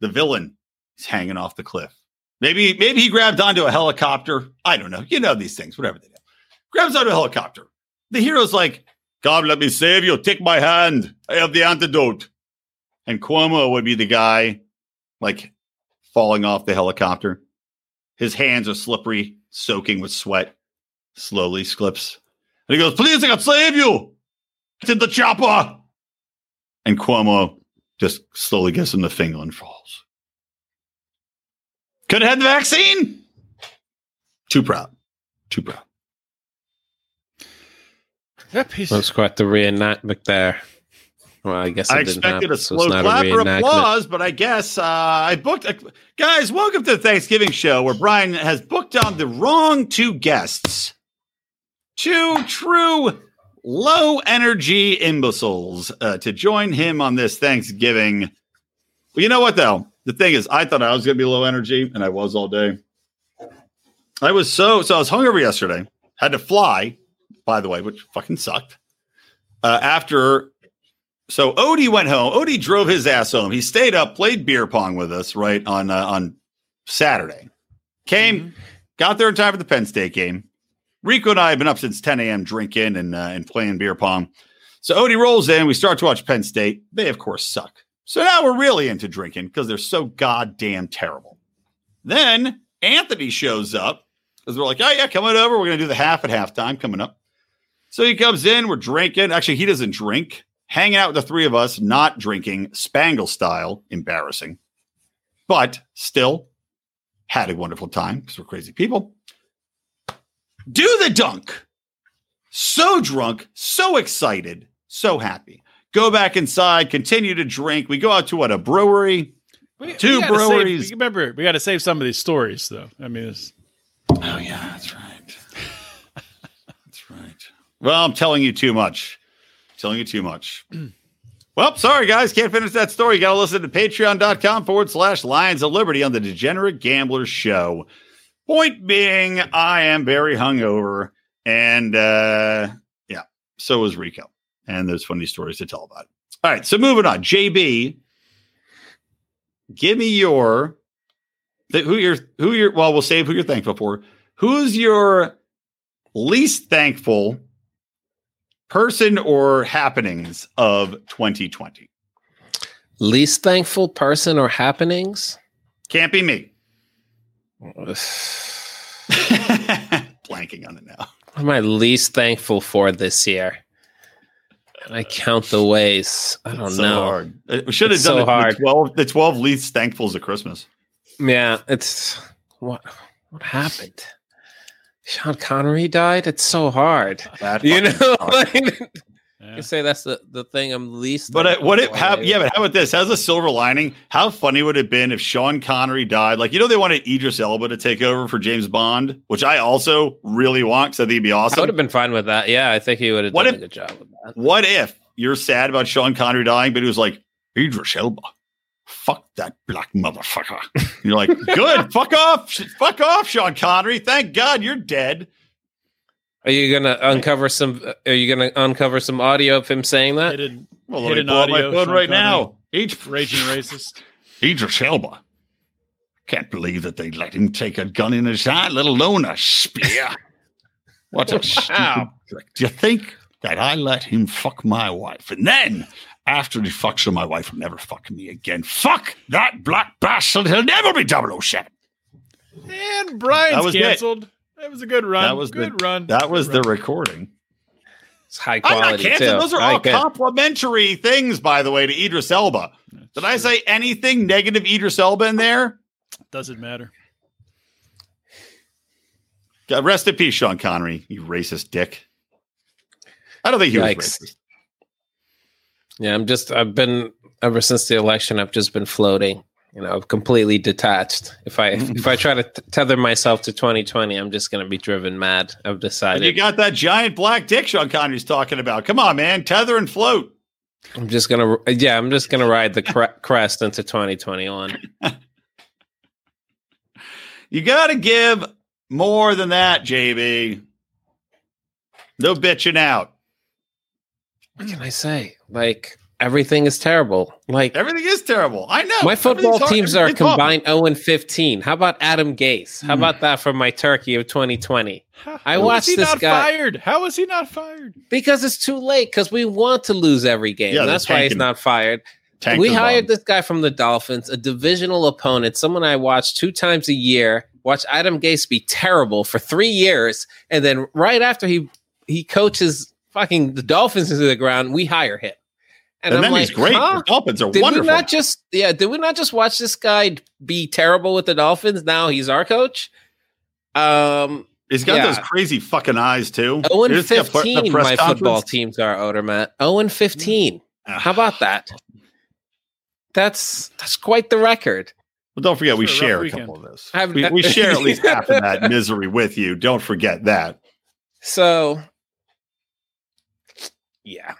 A: the villain is hanging off the cliff. Maybe maybe he grabbed onto a helicopter. I don't know. You know these things, whatever they do. Grabs onto a helicopter. The hero's like, God, let me save you. Take my hand. I have the antidote. And Cuomo would be the guy like falling off the helicopter. His hands are slippery, soaking with sweat. Slowly slips. And he goes, Please, I can save you. It's in the chopper. And Cuomo just slowly gets him the finger and falls. Could have had the vaccine. Too proud. Too proud.
D: That piece That's quite the reenactment there. Well, I guess
A: I expected happen, a slow so clap or applause, but I guess uh, I booked. A, guys, welcome to the Thanksgiving show where Brian has booked on the wrong two guests. Two true low energy imbeciles uh, to join him on this Thanksgiving. Well, you know what, though? The thing is, I thought I was going to be low energy, and I was all day. I was so, so I was hungover yesterday, had to fly, by the way, which fucking sucked. Uh, after, so Odie went home. Odie drove his ass home. He stayed up, played beer pong with us, right, on, uh, on Saturday. Came, mm-hmm. got there in time for the Penn State game Rico and I have been up since 10 a.m. drinking and uh, and playing beer pong. So Odie rolls in. We start to watch Penn State. They, of course, suck. So now we're really into drinking because they're so goddamn terrible. Then Anthony shows up because we're like, oh, yeah, coming over. We're going to do the half at halftime coming up. So he comes in. We're drinking. Actually, he doesn't drink. Hanging out with the three of us, not drinking, Spangle style. Embarrassing. But still had a wonderful time because we're crazy people do the dunk. So drunk, so excited, so happy. Go back inside, continue to drink. We go out to what a brewery, we, two we breweries.
C: Save, remember, we got to save some of these stories, though. I mean, it's...
A: oh yeah, that's right. that's right. Well, I'm telling you too much. I'm telling you too much. Well, sorry, guys. Can't finish that story. You got to listen to patreon.com forward slash Lions of Liberty on the Degenerate Gamblers Show. Point being, I am very hungover, and uh, yeah, so was Rico, and there's funny stories to tell about it. All right, so moving on, JB, give me your who you're who you're. Well, we'll save who you're thankful for. Who's your least thankful person or happenings of 2020?
D: Least thankful person or happenings?
A: Can't be me. Blanking on it now.
D: What am I least thankful for this year? I count the ways. I don't so know.
A: Hard. Uh, we should have it's done so hard. The 12, the 12 least thankfuls of Christmas.
D: Yeah, it's what what happened? Sean Connery died. It's so hard. That you know, yeah. You say that's the, the thing I'm least.
A: But uh, what it how, yeah, but how about this? Has a silver lining. How funny would it have been if Sean Connery died? Like you know, they wanted Idris Elba to take over for James Bond, which I also really want. So I think would be awesome. I
D: would have been fine with that. Yeah, I think he would have done if, a good job with that.
A: What if you're sad about Sean Connery dying, but he was like Idris Elba? Fuck that black motherfucker. You're like, good. fuck off. Fuck off, Sean Connery. Thank God you're dead.
D: Are you gonna uncover some? Are you gonna uncover some audio of him saying that?
C: Hidden,
A: Well, let
C: hidden
A: me pull up my
C: audio,
A: phone right now. Each
C: Raging racist.
A: Idris Elba. Can't believe that they let him take a gun in his hand, let alone a spear. What a stupid trick. Do you think that I let him fuck my wife? And then, after he fucks her, my wife will never fuck me again. Fuck that black bastard. He'll never be 007.
C: And Brian's
A: That was it.
C: Canceled. That was a good run.
A: That was
C: good
A: the,
C: run.
A: That was
C: Good
A: the
C: run.
A: recording.
D: It's high
A: I'm not
D: quality too.
A: Those are
D: I
A: all
D: get-
A: complimentary things, by the way, to Idris Elba. Did I say anything negative Idris Elba in there?
C: Doesn't matter.
A: God, Rest in peace, Sean Connery, you racist dick. I don't think he was racist.
D: Yeah, I'm just. I've been ever since the election. I've just been floating. You know, completely detached. If I if I try to t- tether myself to 2020, I'm just going to be driven mad. I've decided.
A: you got that giant black dick Sean Connery's talking about. Come on, man. Tether and float.
D: I'm just gonna. Yeah, I'm just gonna ride the cre- crest into 2021.
A: You got to give more than that, JB. No bitching out.
D: What can I say? Like everything is terrible. Like
A: Everything is terrible. I know.
D: my football
A: Everything's hard-
D: teams are
A: everything's awful.
D: combined 0 and 15. How about Adam Gase? How about that for my turkey of 2020? I
C: How was
D: watched
C: he
D: this
C: not
D: guy-
C: fired? How was he not fired?
D: Because it's too late. Because we want to lose every game.
A: Yeah,
D: That's why he's not fired.
A: Tank
D: we hired
A: bomb.
D: this guy from the Dolphins, a divisional opponent, someone I watch two times a year. Watch Adam Gase be terrible for three years, and then right after he he coaches fucking the Dolphins into the ground, we hire him.
A: And,
D: I'm
A: then he's
D: like,
A: great.
D: huh?
A: The Dolphins are
D: Did
A: wonderful.
D: we not just yeah? Did we not just watch this guy be terrible with the Dolphins? Now he's our coach. Um,
A: he's got
D: yeah.
A: those crazy fucking eyes, too.
D: zero and
A: He just got put in the
D: fifteen.
A: press
D: My football
A: conference.
D: teams are Odermatt. Zero and fifteen.
A: Ah.
D: How about that? That's that's quite the record.
A: Well, don't forget, we
C: It's been a
A: share a
C: weekend.
A: couple of this.
D: Have-
A: We, we share at least half of that misery with you. Don't forget that.
D: So, yeah,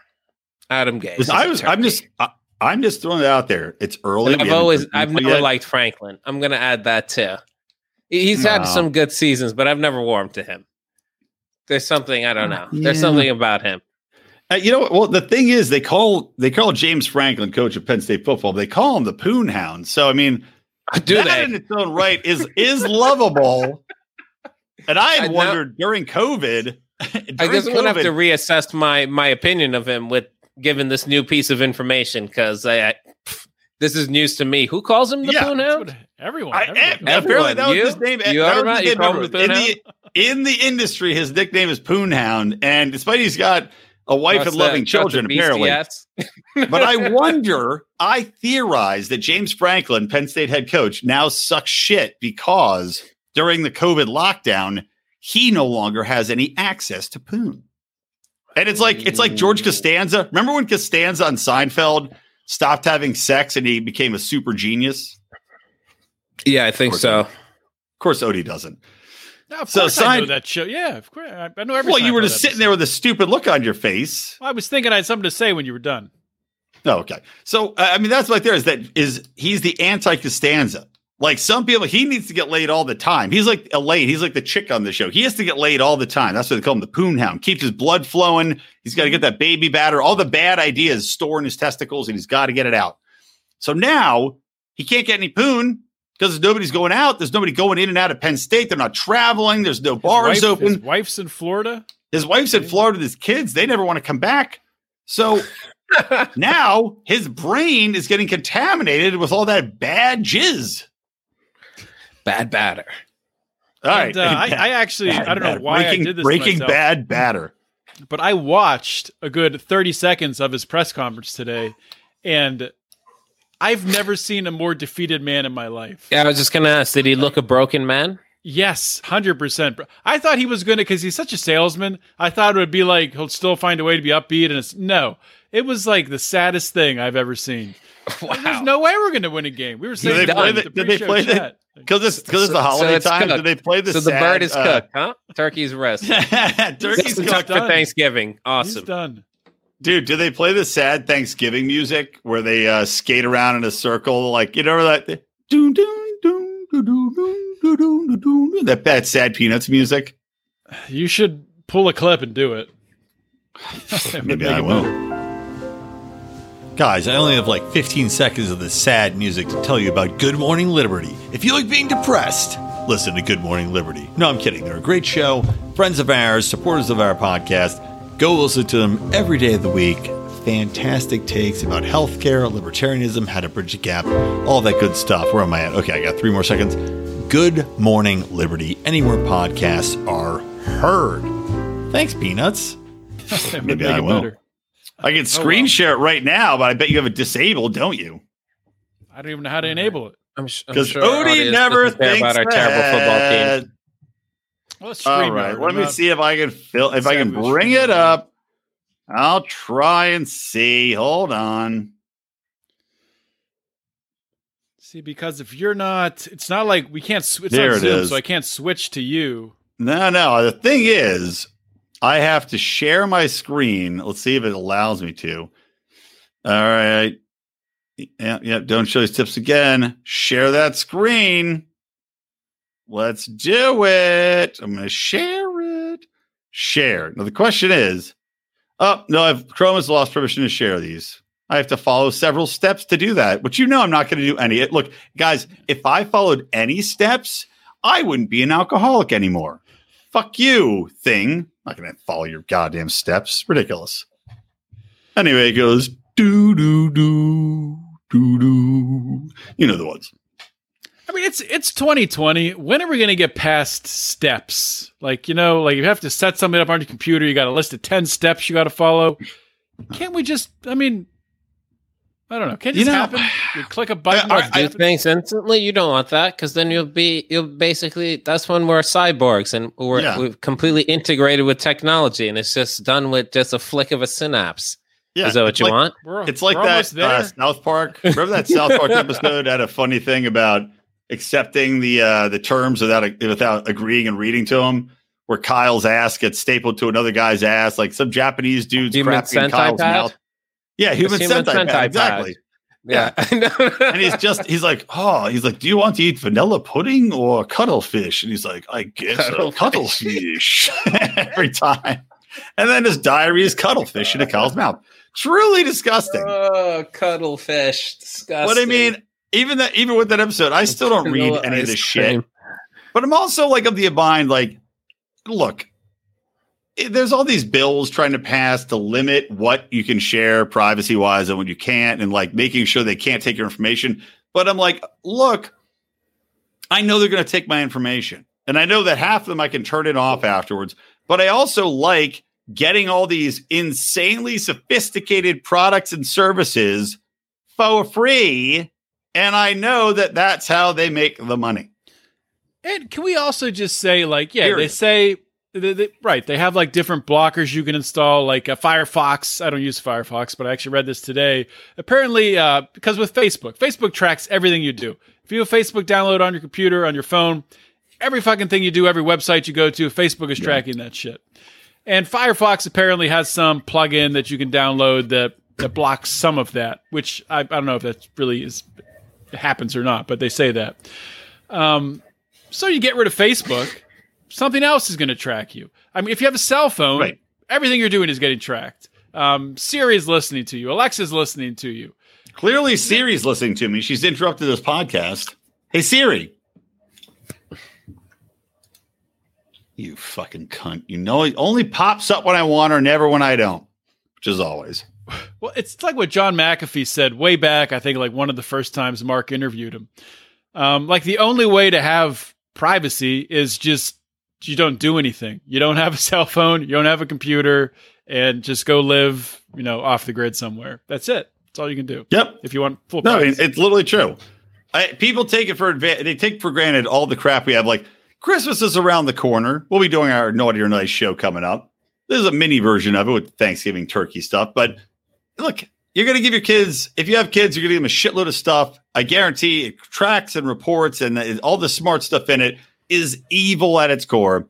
D: Adam Gase.
A: I was. I'm just. I, I'm just throwing it out there. It's early.
D: I've always, I've never
A: yet.
D: liked Franklin. I'm going to add that too. He- He's had some good seasons, but I've never warmed to him. There's something I don't know. There's something about him.
A: Uh, you know, what? well, the thing is, they call they call James Franklin, coach of Penn State football. They call him the Poon Hound. So I mean,
D: Do
A: that
D: they?
A: in its own right is is lovable. And I had
D: I know-
A: wondered during COVID.
D: I guess I'm gonna have to reassess my my opinion of him with given this new piece of information because I, I pff, this is news to me. Who calls him the
A: Yeah,
D: Poon
C: That's
D: Hound?
C: everyone.
A: I,
C: everyone-
A: apparently that was
D: You?
A: his name.
D: You
A: that
D: oughta
A: was his
D: not- you
A: name.
D: call him the
A: in, the, in the industry, his nickname is Poon Hound. And despite he's got a wife
D: What's
A: and loving
D: that?
A: children, apparently.
D: Beastiats?
A: but I wonder, I theorize that James Franklin, Penn State head coach, now sucks shit because during the COVID lockdown, he no longer has any access to Poon. And it's like it's like George Costanza. Remember when Costanza on Seinfeld stopped having sex and he became a super genius?
D: yeah, I think so.
A: Of course, Odie doesn't.
C: No, of
A: So
C: course I know
A: sign-
C: that show. Yeah, of course. I, I know every.
A: Well, you were
C: Seinfeld
A: just sitting there with a stupid look on your face.
C: I was thinking I had something to say when you were done.
A: Oh, okay. So uh, I mean, that's like there is that is he's the anti Costanza. Like some people, he needs to get laid all the time. He's like Elaine. He's like the chick on the show. He has to get laid all the time. That's what they call him the poon hound. Keeps his blood flowing. He's got to get that baby batter. All the bad ideas store in his testicles, and he's got to get it out. So now he can't get any poon because nobody's going out. There's nobody going in and out of Penn State. They're not traveling. There's no
C: His
A: bars
C: wife-
A: open.
C: His wife's in Florida.
A: His wife's in Florida with his kids. They never want to come back. So now his brain is getting contaminated with all that bad jizz.
D: Bad batter.
A: All right.
C: And, uh, I, I actually,
A: Bad
C: I don't know why
A: breaking,
C: I did this. to
A: Breaking
C: myself,
A: bad batter.
C: but I watched a good thirty seconds of his press conference today, and I've never seen a more defeated man in my life.
D: Yeah, I was just gonna ask, did he look a broken man?
C: Yes, hundred percent. I thought he was going to because he's such a salesman. I thought it would be like he'll still find a way to be upbeat, and it's no. It was like the saddest thing I've ever seen. Wow. There's no way we're going to win a game. We were saying
A: they play
C: that
A: the- did they
C: pre-show
A: play the-
C: chat.
A: Because it's because it's the
D: So- so
A: holiday
D: it's
A: time.
D: cooked.
A: Do they play the
D: so the bird is
A: uh,
D: cooked, huh? Turkey's rest.
A: Turkey's
C: He's
A: cooked.
D: for
C: done.
D: Thanksgiving.
C: He's
D: Awesome.
C: done.
A: Dude, do they play the sad Thanksgiving music where they uh, skate around in a circle? Like, you know that? Doon, doon, doon, doon, doon, doon, doon, doon, doon, That bad sad peanuts music.
C: You should pull a clip and do it.
A: Maybe I will. Guys, I only have like 15 seconds of this sad music to tell you about Good Morning Liberty. If you like being depressed, listen to Good Morning Liberty. No, I'm kidding. They're a great show, friends of ours, supporters of our podcast. Go listen to them every day of the week. Fantastic takes about healthcare, libertarianism, how to bridge the gap, all that good stuff. Where am I at? Okay, I got three more seconds. Good Morning Liberty, anywhere podcasts are heard. Thanks, Peanuts. Maybe I will. Better. I can screen oh, well. share it right now, but I bet you have it disabled, don't you?
C: I don't even know how to enable it.
A: I'm because sure Odie never thinks about our terrible football team. Well, All right, let me see if I can fill if I can bring it up. I'll try and see. Hold on.
C: See, because if you're not, it's not like we can't. It's there not it Zoom, is. so I can't switch to you.
A: No, no. The thing is, I have to share my screen. Let's see if it allows me to. All right. Yeah, yeah. Don't show these tips again. Share that screen. Let's do it. I'm going to share it. Share. Now, the question is oh, no, I've, Chrome has lost permission to share these. I have to follow several steps to do that, which you know I'm not going to do any. Look, guys, if I followed any steps, I wouldn't be an alcoholic anymore. Fuck you, thing. I'm not going to follow your goddamn steps. Ridiculous. Anyway, it goes do do do do do. You know the ones.
C: I mean, it's it's 2020. When are we going to get past steps? Like you know, like you have to set something up on your computer. You got a list of ten steps you got to follow. Can't we just? I mean, I don't know. Can this you know, happen? You click a button.
D: I, I, do things instantly. You don't want that because then you'll be you'll basically that's when we're cyborgs and we're yeah. we've completely integrated with technology and it's just done with just a flick of a synapse. Yeah, is that what you
A: like,
D: want?
A: We're, it's like that uh, South Park. Remember that South Park episode had a funny thing about accepting the uh, the terms without without agreeing and reading to them. Where Kyle's ass gets stapled to another guy's ass, like some Japanese dude's crapping in Kyle's pad? mouth. Yeah, human, sentai, sentai exactly. Yeah. and he's just, he's like, oh, he's like, do you want to eat vanilla pudding or cuttlefish? And he's like, I guess cuttlefish, cuttlefish. every time. And then his diary is cuttlefish in a cow's mouth. Truly disgusting.
D: Oh, cuttlefish. Disgusting.
A: But I mean, even that, even with that episode, I still don't read any of this shit. But I'm also like of the mind, like, look, Eh, there's all these bills trying to pass to limit what you can share privacy wise and what you can't, and like making sure they can't take your information. But I'm like, look, I know they're going to take my information, and I know that half of them I can turn it off afterwards. But I also like getting all these insanely sophisticated products and services for free. And I know that that's how they make the money.
C: And can we also just say, like, yeah, Period. they say they, they, right. They have like different blockers you can install, like a Firefox. I don't use Firefox, but I actually read this today. Apparently, uh, because with Facebook, Facebook tracks everything you do. If you have Facebook download on your computer, on your phone, every fucking thing you do, every website you go to, Facebook is tracking that shit. And Firefox apparently has some plugin that you can download that, that blocks some of that, which I, I don't know if that really is happens or not, but they say that. Um, so you get rid of Facebook something else is going to track you. I mean, if you have a cell phone, right. everything you're doing is getting tracked. Um, Siri is listening to you. Alexa's listening to you.
A: Clearly, Siri's listening to me. She's interrupted this podcast. Hey, Siri. You fucking cunt. You know, it only pops up when I want or never when I don't, which is always.
C: Well, it's like what John McAfee said way back, I think, like one of the first times Mark interviewed him. Um, like the only way to have privacy is just you don't do anything. You don't have a cell phone, you don't have a computer, and just go live, you know, off the grid somewhere. That's it. That's all you can do.
A: Yep.
C: If you want full.
A: No, mean, it's literally true. I, people take it for advantage. They take for granted all the crap we have. Like Christmas is around the corner. We'll be doing our naughty or nice show coming up. There's a mini version of it with Thanksgiving turkey stuff. But look, you're going to give your kids, if you have kids, you're going to give them a shitload of stuff. I guarantee it tracks and reports and all the smart stuff in it is evil at its core.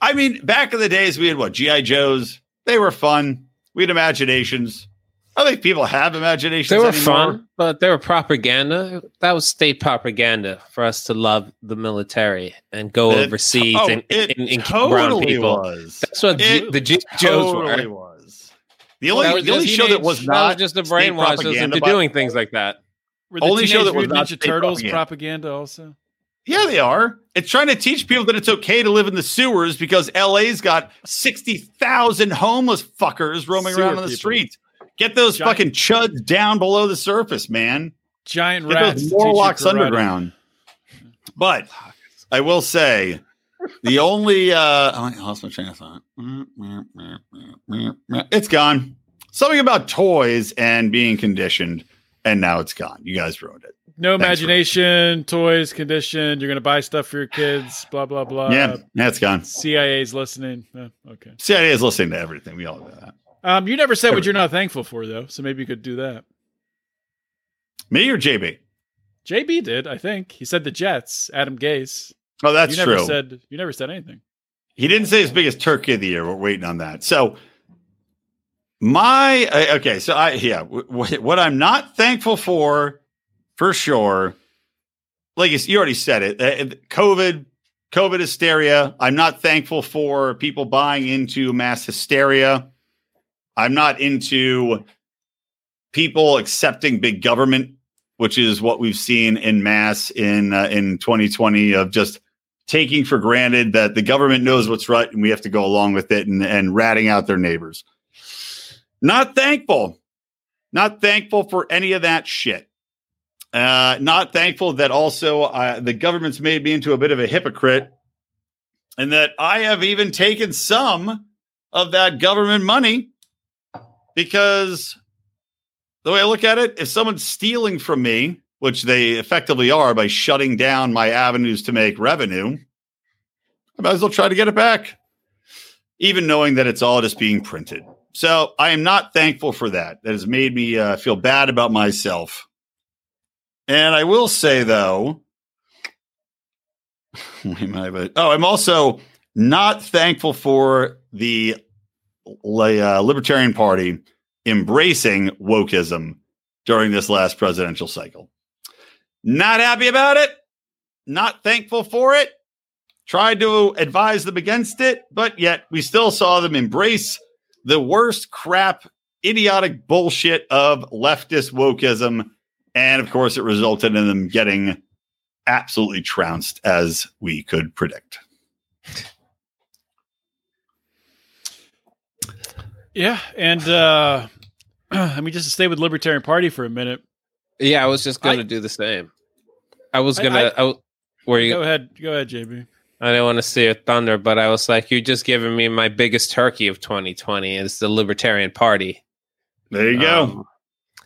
A: I mean, back in the days, we had what GI Joes. They were fun. We had imaginations. I think people have imaginations.
D: They were
A: anymore.
D: fun, but they were propaganda. That was state propaganda for us to love the military and go
A: It-
D: overseas
A: oh,
D: and,
A: it
D: and, and keep around
A: totally
D: people.
A: was.
D: That's what
A: It
D: the G- Joes
A: totally
D: were.
A: was. The only,
D: That was
A: the only
D: just
A: show that was not
D: just the
A: state
D: brainwash us into doing things like that.
C: Were the
A: Only show that was
C: Mutant
A: not
C: Ninja
A: state
C: Turtles
A: propaganda.
C: propaganda also.
A: Yeah, they are. It's trying to teach people that it's okay to live in the sewers because LA's got 60,000 homeless fuckers roaming
C: Sewer
A: around on the
C: people.
A: streets. Get those
C: Giant-
A: fucking chuds down below the surface, man.
C: Giant
A: Get
C: rats.
A: those Morlocks underground. But I will say the only uh oh, I lost my train of thought. It's gone. Something about toys and being conditioned, and now it's gone. You guys ruined it.
C: No
A: Thanks for-
C: imagination, toys conditioned. You're going to buy stuff for your kids. Blah blah blah.
A: yeah, that's gone.
C: CIA's listening. Okay.
A: CIA is listening to everything. We all know that.
C: Um, you never said what you're not thankful for though, so maybe you could do that.
A: Me or JB?
C: JB did, I think. He said the Jets. Adam Gase.
A: Oh, that's
C: you never
A: true.
C: said you never said anything.
A: He didn't say his biggest turkey of the year. We're waiting on that. So my uh, okay, so I yeah, w- w- what I'm not thankful for, for sure, like you, already said it, uh, COVID, COVID hysteria. I'm not thankful for people buying into mass hysteria. I'm not into people accepting big government, which is what we've seen in mass in uh, in 2020 of just taking for granted that the government knows what's right and we have to go along with it and, and ratting out their neighbors. Not thankful. Not thankful for any of that shit. Uh, not thankful that also uh, the government's made me into a bit of a hypocrite and that I have even taken some of that government money because the way I look at it, if someone's stealing from me, which they effectively are by shutting down my avenues to make revenue, I might as well try to get it back, even knowing that it's all just being printed. So I am not thankful for that. That has made me uh, feel bad about myself. And I will say, though, wait a minute, oh, I'm also not thankful for the uh, Libertarian Party embracing wokeism during this last presidential cycle. Not happy about it. Not thankful for it. Tried to advise them against it, but yet we still saw them embrace the worst crap, idiotic bullshit of leftist wokeism. And of course, it resulted in them getting absolutely trounced as we could predict.
C: Yeah, and uh I mean just to stay with Libertarian Party for a minute.
D: Yeah, I was just going to do the same. I was gonna.
C: I-
D: I, w- were you?
C: Go ahead, go ahead, JB.
D: I don't want to steer thunder, but I was like, "You're just giving me my biggest turkey of 2020 is the Libertarian Party."
A: There you go.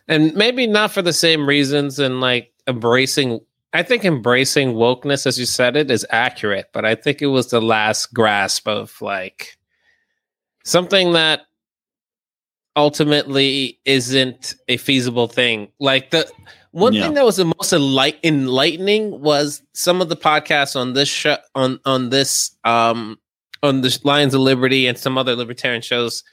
D: And maybe not for the same reasons and like embracing I think embracing wokeness as you said it is accurate, but I think it was the last grasp of like something that ultimately isn't a feasible thing. Like the one
A: Yeah.
D: thing that was the most enlight- enlightening was some of the podcasts on this show on on this um on the Lions of Liberty and some other libertarian shows.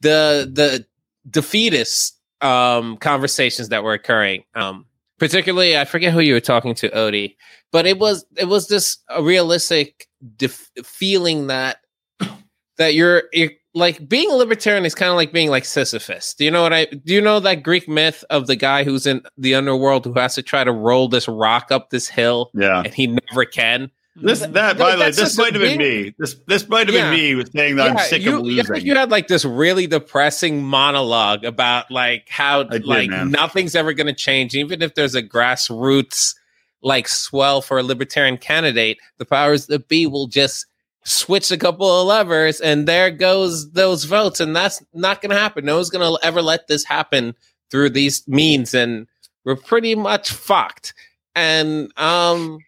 D: The the defeatist um conversations that were occurring. Um particularly I forget who you were talking to, Odie, but it was it was this a realistic def- feeling that that you're, you're like being a libertarian is kind of like being like Sisyphus. Do you know what I do you know that Greek myth of the guy who's in the underworld who has to try to roll this rock up this hill
A: Yeah.
D: and he never can?
A: This that by the way, this might have been me. This this might have
D: Yeah.
A: been me with saying that I'm sick
D: you,
A: of
D: you-
A: losing.
D: You had like this really depressing monologue about like how
A: did,
D: like
A: man.
D: nothing's ever going to change, even if there's a grassroots like swell for a libertarian candidate. The powers that be will just switch a couple of levers, and there goes those votes, and that's not going to happen. No one's going to ever let this happen through these means, and we're pretty much fucked. And um,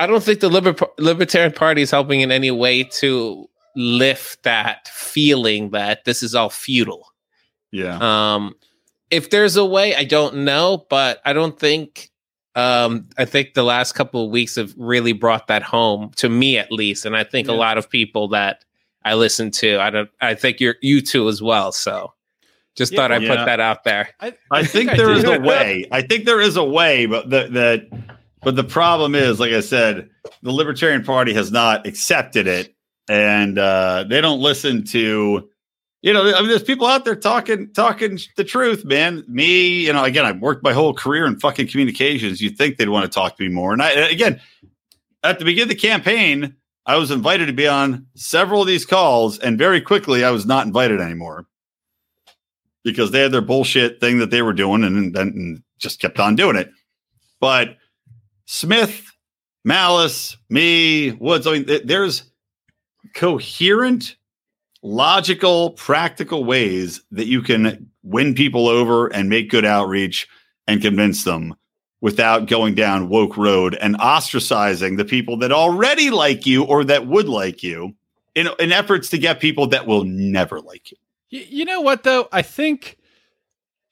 D: I don't think the Liber- Libertarian Party is helping in any way to lift that feeling that this is all futile.
A: yeah.
D: Um, if there's a way, I don't know, but I don't think. Um, I think the last couple of weeks have really brought that home to me, at least, and I think a lot of people that I listen to. I don't. I think you're you too as well. So Just yeah, thought I'd yeah. put that out there.
A: I, I think, think there is a way. I think there is a way, but the, that but the problem is, like I said, the Libertarian Party has not accepted it, and uh, they don't listen to. You know, I mean, there's people out there talking talking the truth, man. Me, you know, again, I've worked my whole career in fucking communications. You'd think they'd want to talk to me more. And I, again, at the beginning of the campaign, I was invited to be on several of these calls, and very quickly, I was not invited anymore because they had their bullshit thing that they were doing, and then just kept on doing it. But Smith, Malice, me, Woods. I mean, there's coherent, logical, practical ways that you can win people over and make good outreach and convince them without going down woke road and ostracizing the people that already like you or that would like you in, in efforts to get people that will never like you.
C: You know what though? I think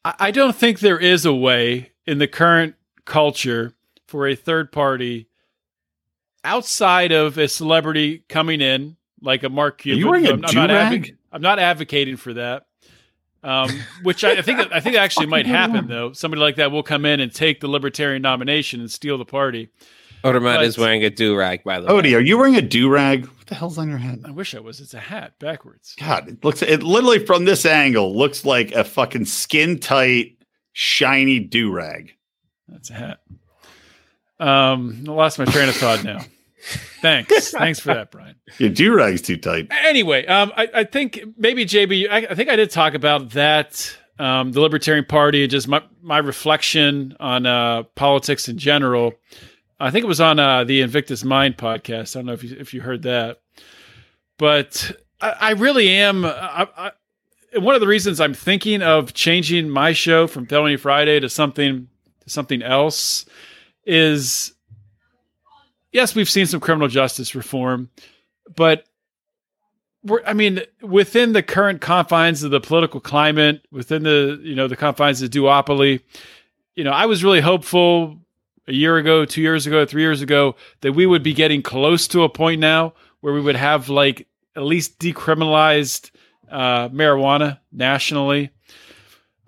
C: I don't think there is a way in the current culture for a third party outside of a celebrity coming in, like a Mark Cuban.
A: Are you wearing a
C: I'm, I'm, not advo- I'm not advocating for that. Um, which I, I, think I think actually might happen though. Somebody like that will come in and take the libertarian nomination and steal the party.
D: Odermatt is wearing a do rag, by the
A: Odie, way. Odie, are you wearing a do rag? What the hell's on your head?
C: I wish I was. It's a hat backwards.
A: God, it looks it literally from this angle looks like a fucking skin tight, shiny do rag.
C: That's a hat. Um, I lost my train of thought now. Thanks. Thanks for that, Brian.
A: Your do rag's too tight.
C: Anyway, um, I, I think maybe JB, I, I, think I did talk about that, um, the Libertarian Party, just my, my reflection on uh, politics in general. I think it was on uh, the Invictus Mind podcast. I don't know if you, if you heard that, but I, I really am. I, I, one of the reasons I'm thinking of changing my show from Felony Friday to something to something else is yes, we've seen some criminal justice reform, but we're, I mean, within the current confines of the political climate, within the you know the confines of duopoly, you know, I was really hopeful a year ago, two years ago, three years ago that we would be getting close to a point now where we would have like at least decriminalized uh, marijuana nationally.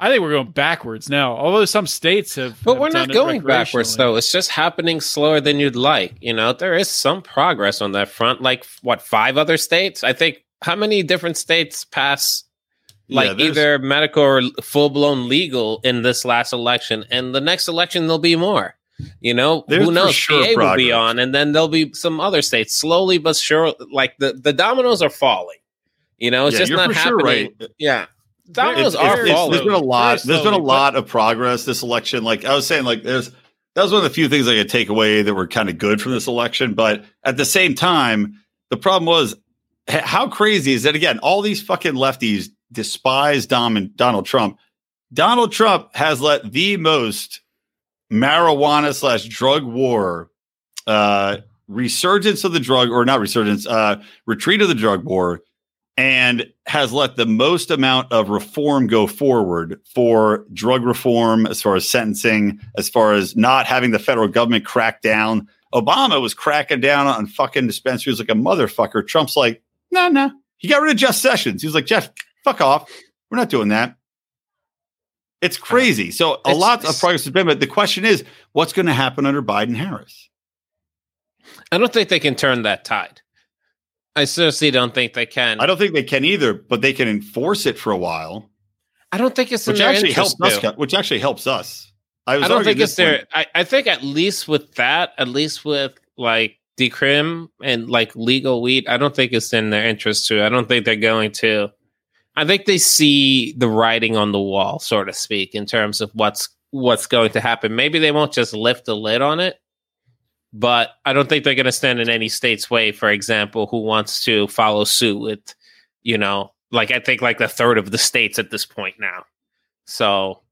C: I think we're going backwards now. Although some states have,
D: but
C: have
D: we're not going backwards though. It's just happening slower than you'd like. You know, there is some progress on that front. Like what five other states? I think how many different states pass like yeah, either medical or full blown legal in this last election, and the next election there'll be more. You know, there's who knows? Sure PA progress. will be on, and then there'll be some other states slowly but sure. Like the the dominoes are falling. You know, it's yeah, just not happening. Sure right. Yeah dominoes are it's,
A: fault. There's been a lot. There's been a lot of progress this election. Like I was saying, like there's that was one of the few things I could take away that were kind of good from this election. But at the same time, the problem was how crazy is that? Again, all these fucking lefties despise Dom Donald Trump. Donald Trump has let the most marijuana slash drug war uh resurgence of the drug or not resurgence uh retreat of the drug war and has let the most amount of reform go forward for drug reform, as far as sentencing, as far as not having the federal government crack down. Obama was cracking down on fucking dispensaries like a motherfucker. Trump's like, no, nah, no. Nah. He got rid of Jeff Sessions. He was like, Jeff, fuck off. We're not doing that. It's crazy. So a it's, lot of progress has been, but the question is, what's going to happen under Biden Harris?
D: I don't think they can turn that tide. I seriously don't think they can.
A: I don't think they can either, but they can enforce it for a while.
D: I don't think it's
A: which actually helps us. Which actually helps us.
D: I, I don't think it's there. I, I think at least with that, at least with like decrim and like legal weed, I don't think it's in their interest to. I don't think they're going to. I think they see the writing on the wall, so to speak, in terms of what's what's going to happen. Maybe they won't just lift the lid on it, but I don't think they're going to stand in any state's way. For example, who wants to follow suit with, you know, like I think like the third of the states at this point now. So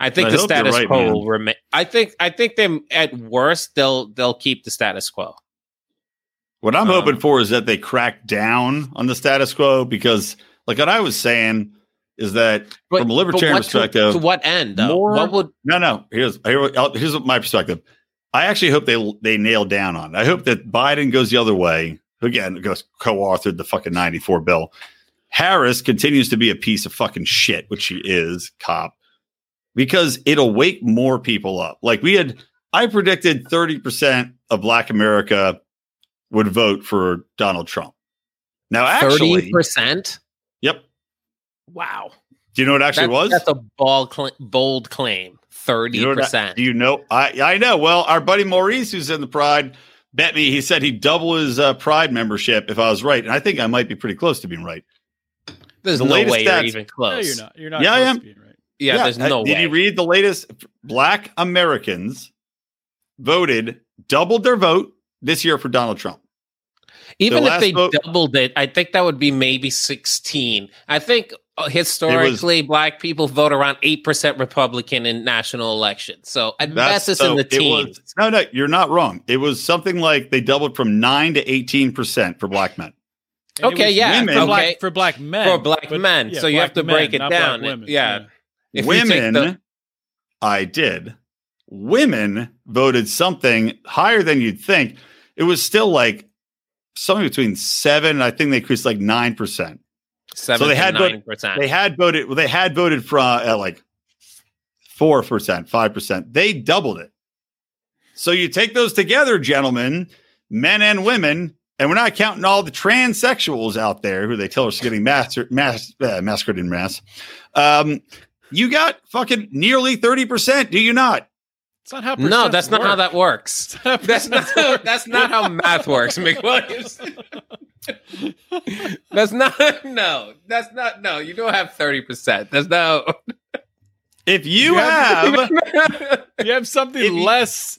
D: I think I the status right, quo will remain. I think I think they at worst they'll they'll keep the status quo.
A: What I'm um, hoping for is that they crack down on the status quo because, like what I was saying, is that but, from a libertarian perspective,
D: to, to, what end? Though? More, what would
A: no no here's here, here's my perspective. I actually hope they they nail down on. It. I hope that Biden goes the other way. Again, goes co-authored the fucking 94 bill. Harris continues to be a piece of fucking shit, which she is, cop, because it'll wake more people up. Like we had, I predicted 30% of Black America would vote for Donald Trump. Now, actually,
D: 30%?
A: Yep.
D: Wow.
A: Do you know what actually was?
D: That's a bold, cl- bold claim. 30%.
A: You know what I- do you know? I I know. Well, our buddy Maurice, who's in the Pride, bet me. He said he'd double his uh, Pride membership if I was right, and I think I might be pretty close to being right.
D: There's
A: the
D: no
A: latest
D: way you're
A: stats-
D: even
C: No,
D: close.
C: you're not. You're not.
A: Yeah, I am.
C: to being right.
D: Yeah, there's
A: uh,
D: no
A: Did
D: way.
A: you read the latest? Black Americans voted, doubled their vote this year for Donald Trump.
D: Even
A: The
D: if they
A: vote-
D: doubled it, I think that would be maybe 16. I think uh, historically was, black people vote around 8% republican in national elections. So i that's, this
A: so
D: in
A: the
D: teens.
A: No no you're not wrong. It was something like they doubled from 9 to 18% for black men.
D: Okay yeah
C: for. Black, for black men
D: for black but, men. yeah, so you have to men, break it down.
C: women,
D: yeah. yeah.
A: women
D: the-
A: i did. Women voted something higher than you'd think. It was still like something between 7 i think they increased like 9%
D: Seven
A: so
D: they
A: had voted. They had voted. Well, they had voted from uh, like four percent, five percent. They doubled it. So you take those together, gentlemen, men and women, and we're not counting all the transsexuals out there who they tell us getting master, mas- uh, in mass. Um, you got fucking nearly thirty percent. Do you not?
C: It's not how
D: no, that's work. not how that works. That's not, that's not how math works, McWilliams. that's not no. That's not no. You don't have thirty percent. That's no.
A: If you
C: You have-
A: have,
C: You have something
A: you-
C: less.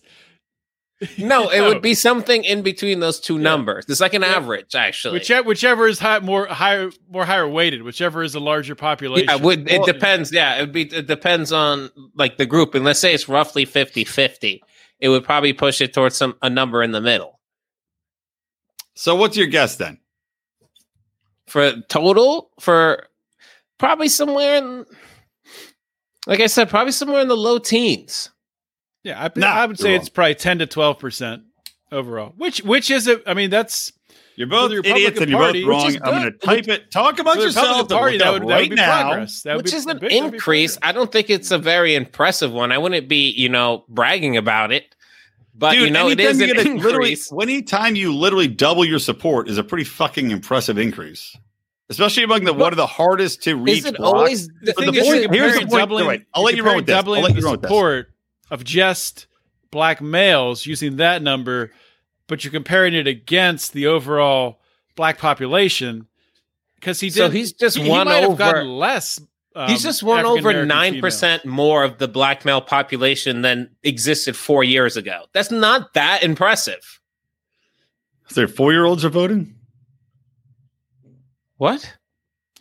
D: no, it
C: No.
D: would be something in between those two numbers. It's like an
C: Yeah.
D: average, actually.
C: Whichever, whichever is high, more higher, more higher weighted. Whichever is a larger population.
D: Yeah, it would, it
A: Well-
D: depends. Yeah, it would be. It depends on like the group. And let's say it's roughly 50-50. It would probably push it towards some a number in the middle
A: so what's your guess then?
D: for total for probably somewhere in. Like I said, probably somewhere in the low teens.
C: Yeah, I,
A: Nah,
C: I would say
A: you're
C: it's probably ten to twelve percent overall. Which, which is it? I mean, that's
A: You're both
C: the
A: idiots
C: Republican
A: and you're
C: Party,
A: both wrong. I'm going to type it. Talk amongst
C: for the
A: yourselves.
C: Party. That
A: look
C: would,
A: it
C: that
A: up
C: would be
A: now.
C: progress. That would
D: which
C: be
D: is an
C: big- that would be
D: increase. I don't think it's a very impressive one. I wouldn't be, you know, bragging about it. But
A: Dude,
D: you know, it
A: anytime
D: is
A: you
D: an
A: get a literally, anytime you literally double your support is a pretty fucking impressive increase, especially among the one of the hardest to reach.
D: Is it
A: blocks.
D: always
C: The
D: the
C: thing
A: the
C: is,
A: point-
C: you're
A: here's the point.
C: doubling.
A: Wait, I'll let
C: you're
A: run with
C: comparing
A: this. I'll
C: doubling
A: let you run with this.
C: support of just black males using that number, but you're comparing it against the overall black population because he did.
D: So he's just
C: he, he
D: won
C: might have
D: over-
C: gotten less. Um,
D: He's just won over
C: African-American
D: nine
C: females.
D: percent more of the black male population than existed four years ago. That's not that impressive.
A: Is there four year olds are voting?
D: What?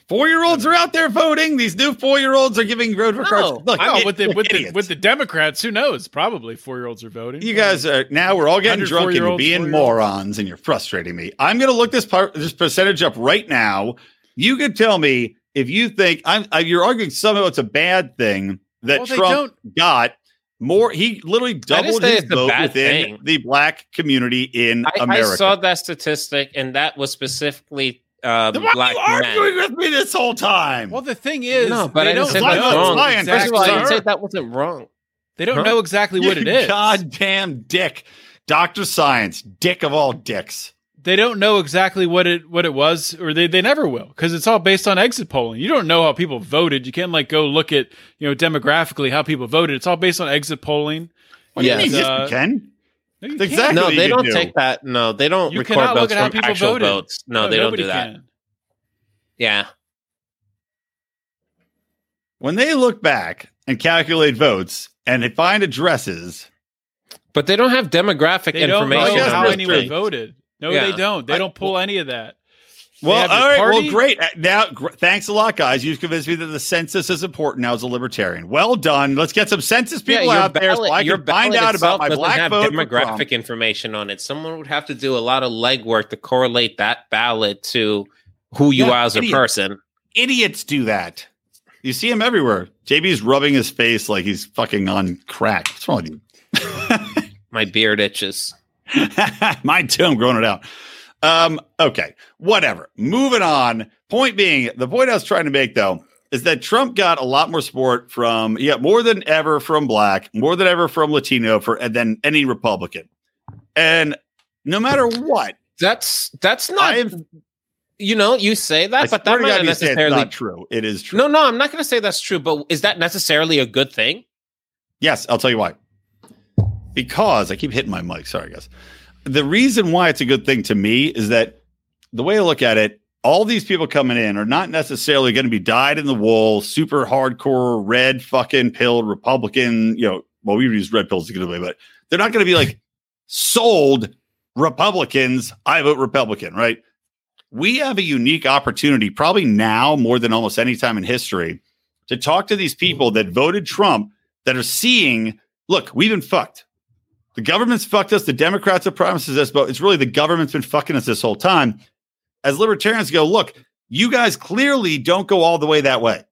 A: Four year olds are out there voting. These new four year olds are giving road for
D: No.
A: cards. Look,
C: Oh,
A: it-
C: with the
A: look,
C: with the with the Democrats, who knows? Probably four year olds are voting.
A: You guys are now we're all getting drunk and you're being morons and you're frustrating me. I'm going to look this part this percentage up right now. You could tell me if you think I'm uh, you're arguing somehow it's a bad thing that
C: Well, they
A: Trump got more. He literally doubled his vote within
D: thing.
A: the black community in
D: I, I saw that statistic, and that was specifically um,
A: Then why
D: black
A: are you arguing
D: men.
A: with me this whole time?
C: Well, the thing is,
D: No, but
C: they
D: I didn't
C: don't
D: say
A: Why
D: that's
C: know
D: wrong.
A: Lion,
D: First of all, I didn't say that wasn't wrong.
C: They don't
D: Huh?
C: know exactly what it
A: You
C: is.
A: Goddamn dick. Dr. Science, dick of all dicks.
C: They don't know exactly what it what it was, or they, they never will, because it's all based on exit polling. You don't know how people voted. You can't like go look at you know demographically how people voted. It's all based on exit polling.
A: What do you mean?
C: Uh,
A: you can.
C: No, you
A: Exactly.
C: can't.
D: No,
A: what you
D: they don't
A: do.
D: take that. No, they don't
C: You
D: record
C: cannot look
D: votes
C: at how
D: from
C: people
D: actual
C: voted.
D: votes. No, they don't do that.
C: can.
D: Yeah.
A: When they look back and calculate votes and they find addresses,
D: But they don't have demographic
C: They don't know
D: information.
C: How anyone voted. No,
D: Yeah.
C: they don't. They
A: I-
C: don't pull any of that. They
A: well, all right,
C: party.
A: well, great. Now, gr- thanks a lot, guys. You've convinced me that the census is important now as a libertarian. Well done. Let's get some census people
D: your
A: out there so I can find out about my black
D: have
A: vote.
D: demographic information on it. Someone would have to do a lot of legwork to correlate that ballot to who you
A: Yeah,
D: are as a person.
A: Idiots do that. You see him everywhere. JB's rubbing his face like he's fucking on crack. What's wrong with you?
D: My beard itches.
A: Mine too. I'm growing it out. Um, okay, whatever. Moving on. Point being, the point I was trying to make though is that Trump got a lot more support from yeah, more than ever from black, more than ever from Latino for than any Republican. And no matter what,
D: that's that's not am, you know, you say that,
A: I
D: but that might not necessarily
A: not true. It is true.
D: No, no, I'm not going to say that's true, but is that necessarily a good thing?
A: Yes, I'll tell you why. Because I keep hitting my mic. Sorry, guys. The reason why it's a good thing to me is that the way I look at it, all these people coming in are not necessarily going to be dyed in the wool, super hardcore, red fucking pill Republican. You know, well, we use red pills to get away, but they're not going to be like sold Republicans. I vote Republican, right? We have a unique opportunity, probably now more than almost any time in history, to talk to these people that voted Trump that are seeing, look, we've been fucked. The government's fucked us. The Democrats have promised us, this, but it's really the government's been fucking us this whole time. As libertarians go, look, you guys clearly don't go all the way that way.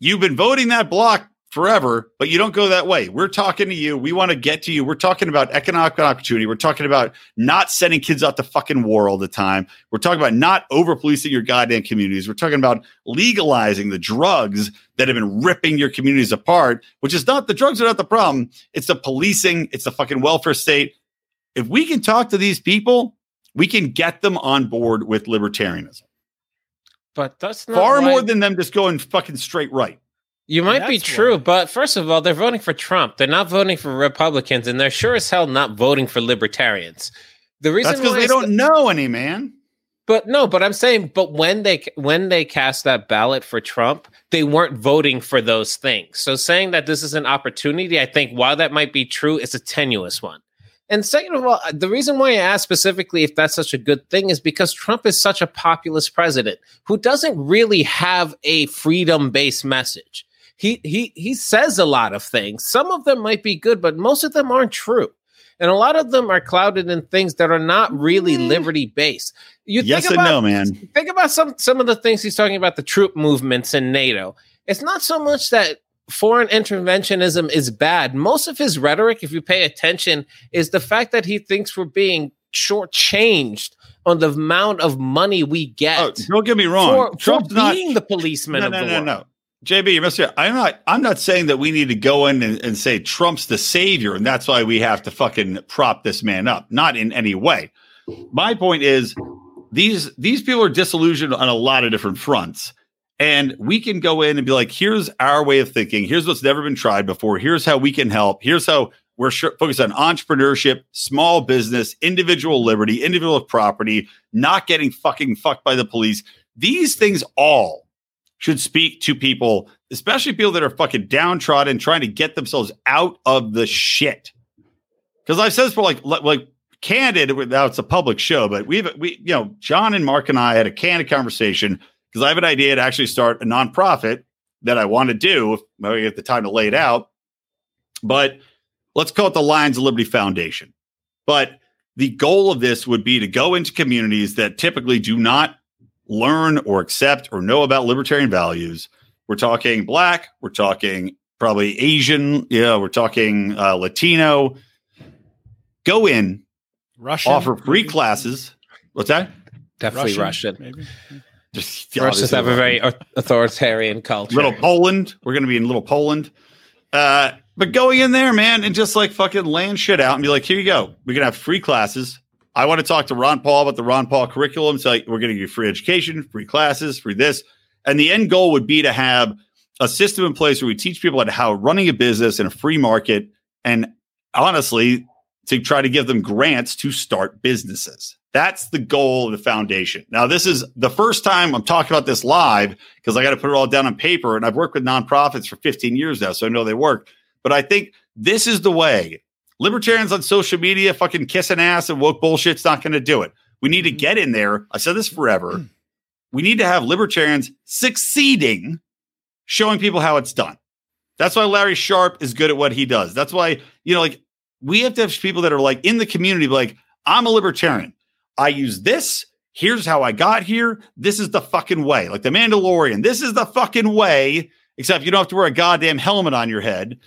A: You've been voting that block forever, but you don't go that way. We're talking to you. We want to get to you. We're talking about economic opportunity. We're talking about not sending kids out to fucking war all the time. We're talking about not over policing your goddamn communities. We're talking about legalizing the drugs that have been ripping your communities apart, which is not the drugs are not the problem. It's the policing, it's the fucking welfare state. If we can talk to these people, we can get them on board with libertarianism.
D: But that's
A: far more than them just going fucking straight right.
D: You might be true, but first of all, they're voting for Trump. They're not voting for Republicans, and they're sure as hell not voting for libertarians.
A: The reason that's because they don't know any, man.
D: But no, but I'm saying, but when they when they cast that ballot for Trump, they weren't voting for those things. So saying that this is an opportunity, I think, while that might be true, it's a tenuous one. And second of all, uh, the reason why I asked specifically if that's such a good thing is because Trump is such a populist president who doesn't really have a freedom based message he he he says a lot of things. Some of them might be good, but most of them aren't true. And a lot of them are clouded in things that are not really mm. liberty based.
A: You yes think about, and no, man.
D: Think about some some of the things he's talking about the troop movements in NATO. It's not so much that foreign interventionism is bad. Most of his rhetoric, if you pay attention, is the fact that he thinks we're being shortchanged on the amount of money we get. Oh,
A: don't get me wrong.
D: For, Trump's for being not, the policeman.
A: No, no, no, no. JB, you must I'm not. I'm not saying that we need to go in and, and, say Trump's the savior, and that's why we have to fucking prop this man up. Not in any way. My point is, these these people are disillusioned on a lot of different fronts, and we can go in and be like, "Here's our way of thinking. Here's what's never been tried before. Here's how we can help. Here's how we're sh- focused on entrepreneurship, small business, individual liberty, individual property, not getting fucking fucked by the police. These things all." Should speak to people, especially people that are fucking downtrodden, trying to get themselves out of the shit. Because I've said this for like like candid. Now it's a public show, but we've we you know John and Mark and I had a candid conversation because I have an idea to actually start a nonprofit that I want to do if I get the time to lay it out. But let's call it the Lions of Liberty Foundation. But the goal of this would be to go into communities that typically do not learn or accept or know about libertarian values. We're talking black, we're talking probably Asian, yeah, we're talking uh, Latino. Go in, Russian, offer free maybe. classes. What's that?
D: Definitely Russian. Russian. Maybe. Just Russians have a very authoritarian culture.
A: Little Poland. We're going to be in little Poland. Uh, but going in there, man, and just like fucking laying shit out and be like, here you go. We're going to have free classes. I want to talk to Ron Paul about the Ron Paul curriculum. So we're give you free education, free classes, free this. And the end goal would be to have a system in place where we teach people how running a business in a free market and honestly to try to give them grants to start businesses. That's the goal of the foundation. Now, this is the first time I'm talking about this live because I got to put it all down on paper. And I've worked with nonprofits for 15 years now, so I know they work. But I think this is the way Libertarians on social media fucking kissing ass and woke bullshit's not going to do it. We need to mm-hmm. get in there. I said this forever. We need to have libertarians succeeding, showing people how it's done. That's why Larry Sharpe is good at what he does. That's why, you know, like we have to have people that are like in the community, like, I'm a libertarian. I use this. Here's how I got here. This is the fucking way. Like the Mandalorian. This is the fucking way, except you don't have to wear a goddamn helmet on your head.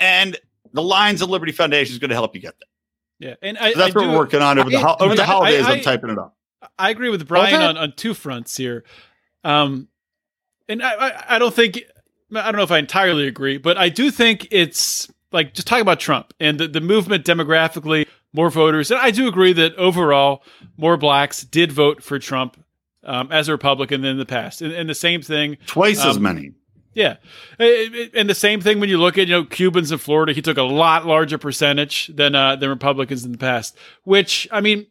A: And the Lions of Liberty Foundation is going to help you get there.
C: Yeah, and I,
A: So that's
C: I
A: what
C: do-
A: we're working on over the ho- over the holidays.
C: I-
A: I, am typing it up.
C: I agree with Brian
D: Okay.
C: on, on two fronts here. Um, and I, I, I don't think, I don't know if I entirely agree, but I do think it's like just talking about Trump and the, the movement demographically, more voters. And I do agree that overall, more blacks did vote for Trump um, as a Republican than in the past. And, and the same thing,
A: Twice as
C: Um,
A: many.
C: Yeah, It- it- and the same thing when you look at you know Cubans in Florida, he took a lot larger percentage than uh, than Republicans in the past. Which I mean,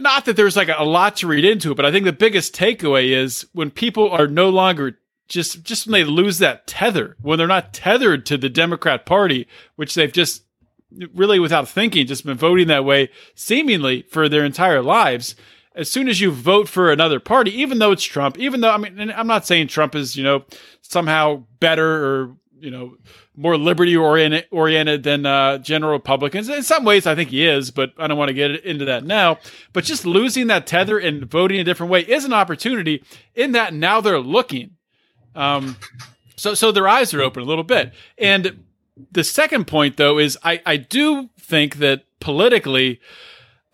C: not that there's like a, a lot to read into it, but I think the biggest takeaway is when people are no longer just just when they lose that tether, when they're not tethered to the Democrat Party, which they've just really without thinking just been voting that way seemingly for their entire lives as soon as you vote for another party even though it's trump even though i mean i'm not saying trump is you know somehow better or you know more liberty oriented oriented than uh, general republicans. In some ways i think he is but i don't want to get into that now. But just losing that tether and voting a different way is an opportunity in that now they're looking. Um, so so their eyes are open a little bit. And the second point, though, is I, I do think that politically,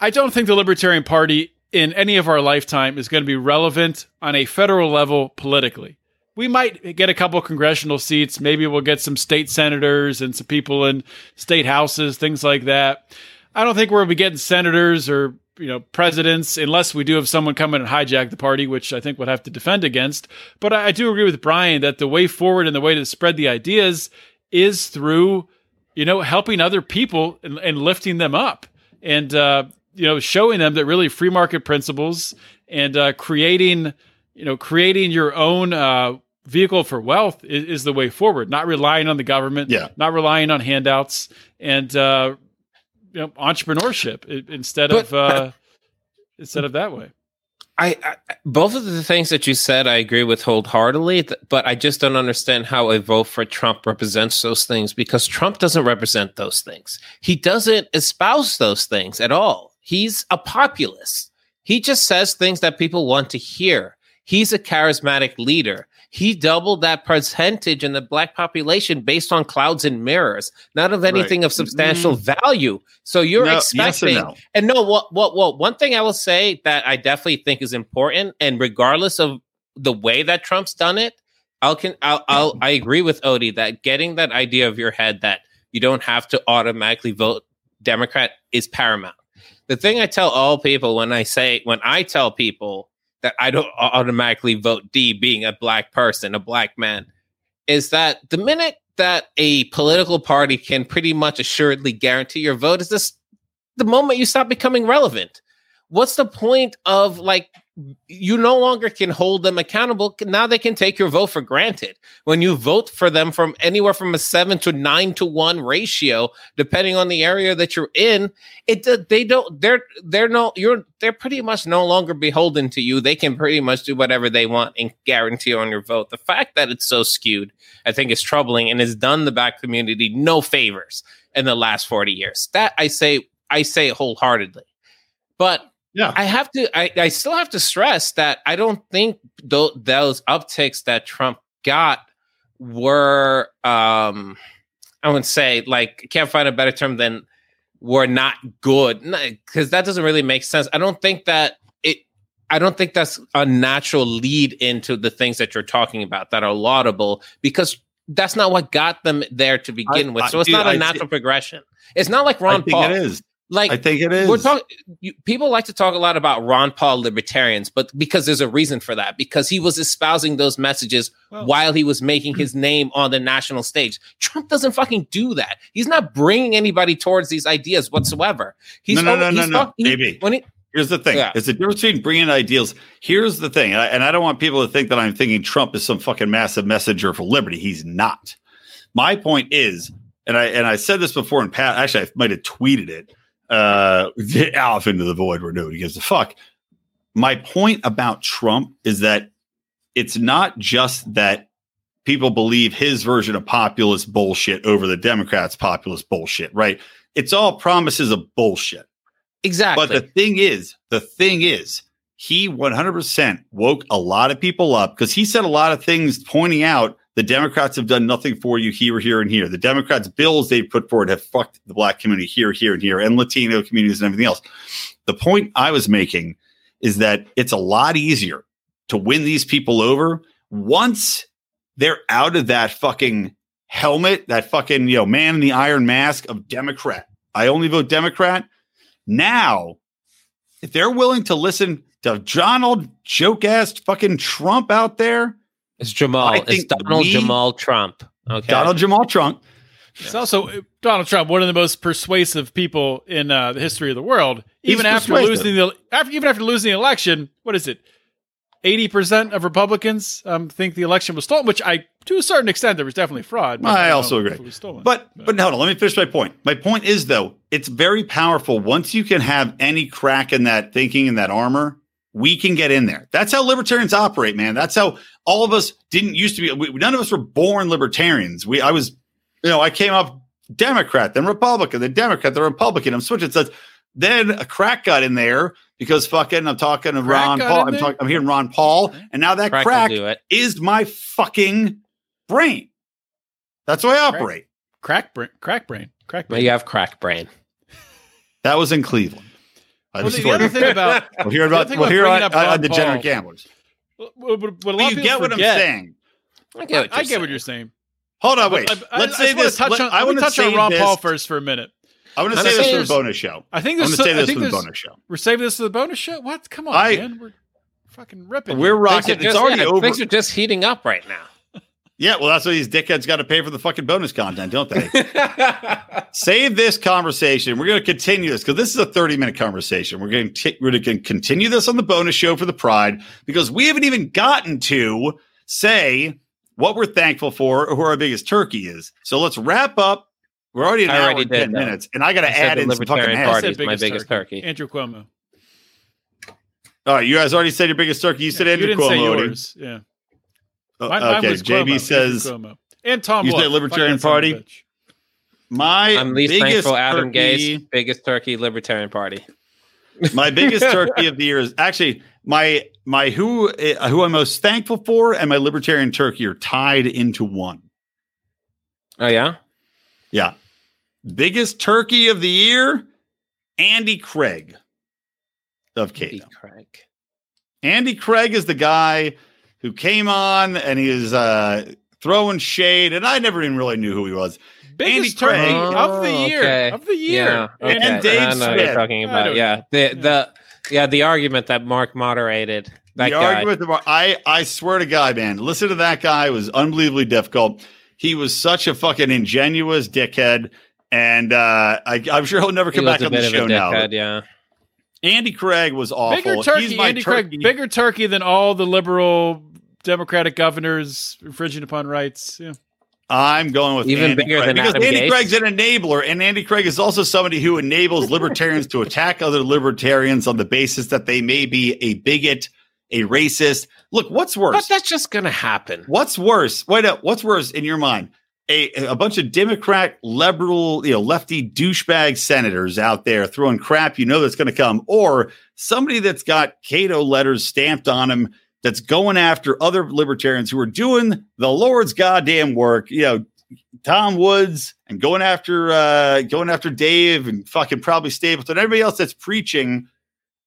C: I don't think the Libertarian Party in any of our lifetime is going to be relevant on a federal level politically. We might get a couple congressional seats. Maybe we'll get some state senators and some people in state houses, things like that. I don't think we'll be getting senators or you know presidents unless we do have someone come in and hijack the party, which I think we'd have to defend against. But I, I do agree with Brian that the way forward and the way to spread the ideas is through you know helping other people and, and lifting them up and uh, you know showing them that really free market principles and uh, creating you know creating your own uh, vehicle for wealth is, is the way forward not relying on the government
A: Yeah.
C: not relying on handouts and uh, you know entrepreneurship i- instead of uh, instead of that way
D: I, I both of the things that you said I agree with wholeheartedly, th- but I just don't understand how a vote for Trump represents those things because Trump doesn't represent those things. He doesn't espouse those things at all. He's a populist. He just says things that people want to hear. He's a charismatic leader. He doubled that percentage in the black population based on clouds and mirrors, not of anything of mm-hmm. substantial value. So you're
A: No, yes
D: expecting
A: no?
D: and no, what, what, what? One thing I will say that I definitely think is important, and regardless of the way that Trump's done it, I'll can I'll, I'll I agree with Odie that getting that idea of your head that you don't have to automatically vote Democrat is paramount. The thing I tell all people when I say when I tell people that I don't automatically vote D, being a black person, a black man, is that the minute that a political party can pretty much assuredly guarantee your vote is this the moment you stop becoming relevant. What's the point of like you no longer can hold them accountable? Now they can take your vote for granted. When you vote for them from anywhere from a seven to nine to one ratio, depending on the area that you're in, it they don't they're they're no you're they're pretty much no longer beholden to you. They can pretty much do whatever they want and guarantee on your vote. The fact that it's so skewed, I think, is troubling and has done the black community no favors in the last 40 years. That I say I say wholeheartedly. But
A: Yeah.
D: I have to I, I still have to stress that I don't think tho- those upticks that Trump got were um I wouldn't say like can't find a better term than were not good because that doesn't really make sense. I don't think that it I don't think that's a natural lead into the things that you're talking about that are laudable because that's not what got them there to begin
A: I-
D: with. So it's
A: dude,
D: not a
A: I
D: natural progression. It's not like Ron Paul.
A: it is.
D: Like
A: I think it is.
D: we're talking. People like to talk a lot about Ron Paul libertarians, but because there's a reason for that. Because he was espousing those messages
C: Well-
D: while he was making his name on the national stage. Trump doesn't fucking do that. He's not bringing anybody towards these ideas whatsoever. He's
A: No, no, no,
D: he's
A: no, no,
D: he-
A: baby.
D: When he,
A: Here's the thing.
D: Yeah.
A: It's the difference between bringing ideals. Here's the thing. And I, and I don't want people to think that I'm thinking Trump is some fucking massive messenger for liberty. He's not. My point is, and I and I said this before in Pat. Actually, I might have tweeted it. Uh, off into the void where nobody gives a fuck. My point about Trump is that it's not just that people believe his version of populist bullshit over the Democrats' populist bullshit, right? It's all promises of bullshit.
D: exactly.
A: But the thing is, the thing is, he 100% woke a lot of people up because he said a lot of things pointing out The Democrats have done nothing for you here, here, and here. The Democrats' bills they've put forward have fucked the black community here, here, and here, and Latino communities and everything else. The point I was making is that it's a lot easier to win these people over once they're out of that fucking helmet, that fucking, you know, man in the iron mask of Democrat. I only vote Democrat. Now, if they're willing to listen to Donald joke ass fucking Trump out there,
D: it's Jamal. It's Donald
A: we-
D: Jamal Trump. Okay.
A: Donald Jamal Trump,
C: It's also uh, Donald Trump, one of the most persuasive people in uh, the history of the world.
A: He's
C: Even after
A: persuasive.
C: losing the after even after losing the election, what is it? Eighty percent of Republicans um, think the election was stolen, which I, to a certain extent, there was definitely fraud. but
A: I also agree.
C: it was stolen.
A: But but hold on, let me finish my point. My point is though, it's very powerful. Once you can have any crack in that thinking in that armor, we can get in there. That's how libertarians operate, man. That's how all of us didn't used to be. We, none of us were born libertarians. We I was, you know, I came up Democrat, then Republican, then Democrat, then Republican. I'm switching sides. Then a crack got in there because fucking I'm talking to
C: Crack
A: Ron Paul. I'm
C: there?
A: talking. I'm hearing Ron Paul, and now that
D: Crack
A: crack,
D: will do it.
A: is my fucking brain. That's the way I operate.
C: crack brain, crack brain, crack
D: Well,
C: brain.
D: you have crack brain.
A: That was in Cleveland. I
C: Well, the, the other thing about
A: we'll hear about
C: thing
A: we'll
C: about
A: hear
C: bringing
A: on,
C: up
A: on degenerate gamblers.
C: what, what, what a
A: But
C: lot
A: you
C: of
A: get what
C: forget,
A: I'm saying.
D: I get what
C: I
D: you're
C: get what
D: saying.
C: you're saying.
A: Hold on, wait.
C: I, I,
A: Let's
C: I
A: say
C: just wanna
A: this.
C: Touch
A: Let-
C: on,
A: I want to
C: touch on Ron
A: this.
C: Paul first for a minute.
A: I want to say this
D: saying
A: for the bonus show.
C: I think
A: I'm
C: this.
A: going to say
C: I
A: this
C: think
A: for the
C: this-
A: bonus show.
C: We're saving this for the bonus show. What? Come on,
A: I-
C: man. We're fucking ripping.
A: We're
C: here.
A: rocking. It's
D: just-
A: already
D: yeah,
A: over.
D: Things are just heating up right now.
A: Yeah, well, that's what these dickheads got to pay for the fucking bonus content, don't they? Save this conversation. We're going to continue this because this is a 30 minute conversation. We're going to we're going to continue this on the bonus show for the Pride because we haven't even gotten to say what we're thankful for or who our biggest turkey is. So let's wrap up. We're already an
D: I
A: hour and
D: did,
A: 10
D: though.
A: minutes, and I got to
D: I said
A: add
D: the
A: in some fucking
D: Libertarian
A: ads.
D: Party is my biggest turkey.
C: Andrew Cuomo.
A: All right, you guys already said your biggest turkey. You said
C: you
A: Andrew
C: didn't say
A: Cuomo.
C: yours. Yeah.
A: Oh,
C: Mine, mine
A: okay,
C: was
A: JB
C: Cuomo,
A: says
C: and Tom.
A: You say Libertarian
C: Fuck that son of a
A: Party? my
D: I'm least
A: biggest
D: thankful Adam
A: turkey,
D: Gase, biggest turkey, Libertarian Party.
A: My biggest turkey of the year is actually my my who uh, who I'm most thankful for and my libertarian turkey are tied into one.
D: Oh yeah,
A: Yeah. Biggest turkey of the year, Andy Craig of Cato.
D: Craig.
A: Andy Craig is the guy who came on and he was uh, throwing shade, and I never even really knew who he was.
C: Biggest
A: Andy
C: turkey
A: Craig.
C: of the
D: Oh,
C: year.
D: okay.
C: Of the year.
D: Yeah, okay.
A: And Dave
D: I know what
A: Smith.
D: you're talking about.
C: don't
D: Yeah,
C: know.
D: the the yeah the argument that Mark moderated. That
A: the
D: guy.
A: argument about I I swear to God, man, listen to that guy it was unbelievably difficult. He was such a fucking ingenuous dickhead, and uh, I, I'm sure he'll never come
D: was
A: back on the
D: bit of a
A: show now.
D: dickhead, yeah.
A: Andy Craig was awful.
C: Bigger turkey,
A: He's my
C: Andy
A: turkey.
C: Craig. Bigger turkey than all the liberal Democratic governors infringing upon rights. Yeah.
A: I'm going with
D: Even
A: Andy
D: bigger
A: Craig
D: than
A: because
D: Adam
A: Andy
D: Gase.
A: Craig's an enabler, and Andy Craig is also somebody who enables libertarians to attack other libertarians on the basis that they may be a bigot, a racist. Look, what's worse?
D: But that's just gonna happen.
A: What's worse? Wait up. What's worse in your mind? A, a bunch of Democrat, liberal, you know, lefty douchebag senators out there throwing crap you know that's going to come, or somebody that's got Cato letters stamped on him that's going after other libertarians who are doing the Lord's goddamn work. You know, Tom Woods and going after uh going after Dave and fucking probably Stapleton, everybody else that's preaching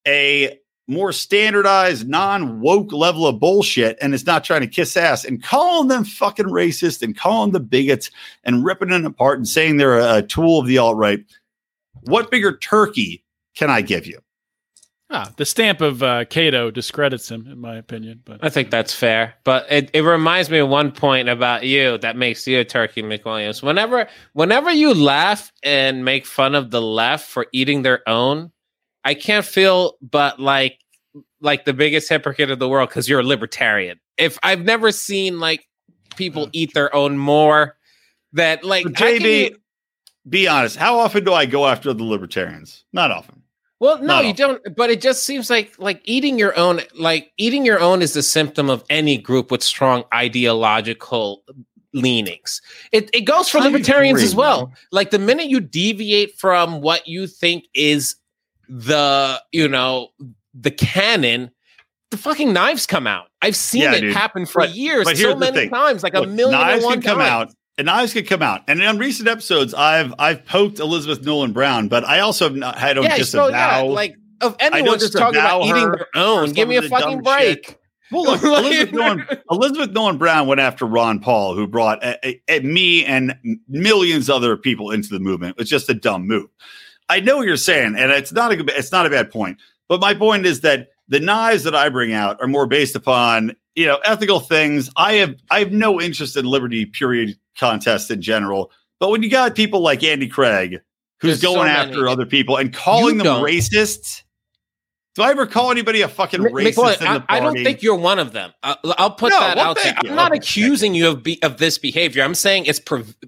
A: a more standardized, non woke level of bullshit, and it's not trying to kiss ass and calling them fucking racist and calling them bigots and ripping them apart and saying they're a, a tool of the alt right. What bigger turkey can I give you?
C: Ah, the stamp of uh, Cato discredits him, in my opinion. But
D: I think that's fair. But it, it reminds me of one point about you that makes you a turkey McWilliams. Whenever whenever you laugh and make fun of the left for eating their own, I can't feel but like like the biggest hypocrite of the world because you're a libertarian. If I've never seen like people eat their own more that like
A: But JB,
D: you-
A: be honest. How often do I go after the libertarians? Not often.
D: Well, no, you don't. But it just seems like like eating your own, like eating your own, is a symptom of any group with strong ideological leanings. It it goes for
A: I
D: libertarians
A: agree,
D: as well.
A: man.
D: Like the minute you deviate from what you think is the you know the canon, the fucking knives come out. I've seen
A: Yeah,
D: it
A: dude.
D: happen for
A: But-
D: years,
A: but
D: so many
A: thing.
D: times, like a
A: Look,
D: million and
A: knives
D: one
A: can come
D: times.
A: out, and knives can come out. And on recent episodes, I've I've poked Elizabeth Nolan Brown, but I also have not, I don't
D: Yeah, so yeah, like of anyone just talking about eating their own. Give me a
A: some of the
D: fucking
A: dumb shit.
D: break.
A: well, look, Elizabeth Nolan, Elizabeth Nolan Brown went after Ron Paul, who brought a, a- a- me and millions of other people into the movement. It's just a dumb move. I know what you're saying, and it's not a good- it's not a bad point. But my point is that the knives that I bring out are more based upon you know ethical things. I have I have no interest in liberty period contests in general. But when you got people like Andy Craig who's
D: There's
A: going
D: many.
A: after other people and calling
D: You
A: them
D: don't.
A: racist, do I ever call anybody a fucking
D: M-
A: racist
D: I? I don't think you're one of them. Uh, I'll put
A: No,
D: that out there.
A: you.
D: I'm not accusing you of be, of this behavior. I'm saying it's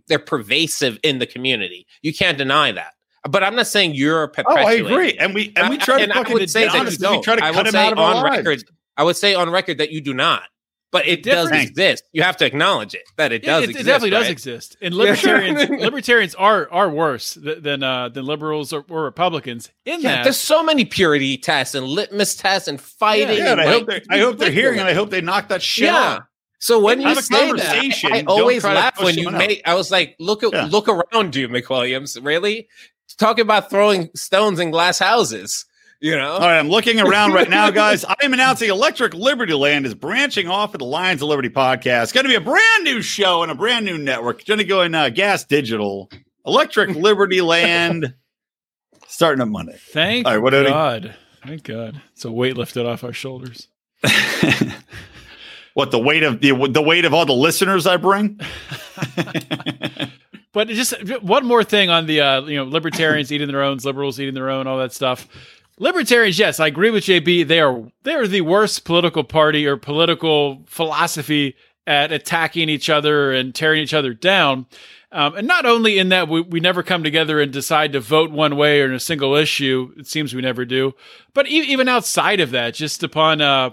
D: they're pervasive in the community. You can't deny that. But I'm not saying you're a.
A: Oh, I agree, and we and we
D: I-
A: try to
D: and I
A: fucking
D: would say that don't.
A: we try to
D: I
A: cut him out of our
D: on
A: lives.
D: Record. I would say on record that you do not. But it does
C: difference-
D: exist. You have to acknowledge it that it does
C: it,
D: exist.
C: it definitely does exist. And libertarians, libertarians are are worse th- than uh, than liberals or, or Republicans. In
D: Yeah,
C: that,
D: there's so many purity tests and litmus tests and fighting.
A: Yeah, and I
D: and,
A: hope
D: like,
A: they're I hope they're hearing, and I hope they knock that shit
D: yeah.
A: off.
D: So when
A: Have
D: you say that. I, I always laugh when you
A: someone out.
D: make. I was like, look at
A: Yeah.
D: look around you, McWilliams. Really, talking about throwing stones in glass houses. You know,
A: All right, I'm looking around right now, guys. I am announcing Electric Liberty Land is branching off of the Lions of Liberty podcast. It's going to be a brand new show and a brand new network. It's going to go in uh, Gas Digital. Electric Liberty Land starting up Monday.
C: thank
A: All right, what do I-
C: God, thank God, it's a weight lifted off our shoulders.
A: what the weight of the the weight of all the listeners I bring?
C: But just one more thing on the uh, you know libertarians eating their own, liberals eating their own, all that stuff. Libertarians, yes, I agree with JB. They are they are the worst political party or political philosophy at attacking each other and tearing each other down. Um, and not only in that we, we never come together and decide to vote one way or in a single issue, it seems we never do, but e- even outside of that, just upon uh,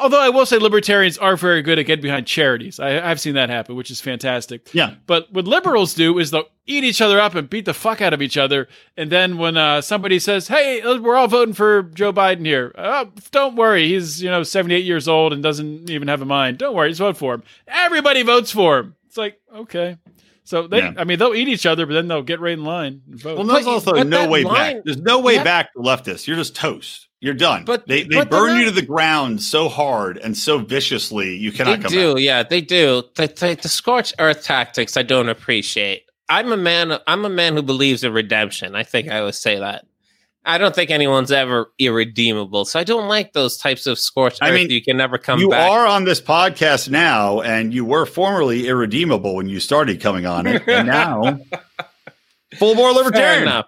C: although I will say libertarians are very good at getting behind charities. I, I've seen that happen, which is fantastic.
A: Yeah.
C: But what liberals do is they'll eat each other up and beat the fuck out of each other. And then when uh, somebody says, "Hey, we're all voting for Joe Biden here," oh, don't worry, he's you know 78 years old and doesn't even have a mind. Don't worry, just vote for him. Everybody votes for him. It's like okay. So they,
A: Yeah.
C: I mean, they'll eat each other, but then they'll get right in line and vote.
A: Well, there's also
D: but
A: no way
D: line-
A: back. There's no way
D: Yeah.
A: back for leftists. You're just toast. You're done.
D: But-
A: they they
D: but
A: burn you to the ground so hard and so viciously you
D: they
A: cannot come
D: do. Yeah, they do. The, the, the scorched earth tactics, I don't appreciate. I'm a man. I'm a man who believes in redemption. I think I would say that. I don't think anyone's ever irredeemable, so I don't like those types of scorched
A: I mean,
D: you can never come back.
A: you
D: back.
A: are on this podcast now, and you were formerly irredeemable when you started coming on it, and now full bore
D: Fair
A: libertarian.
D: enough.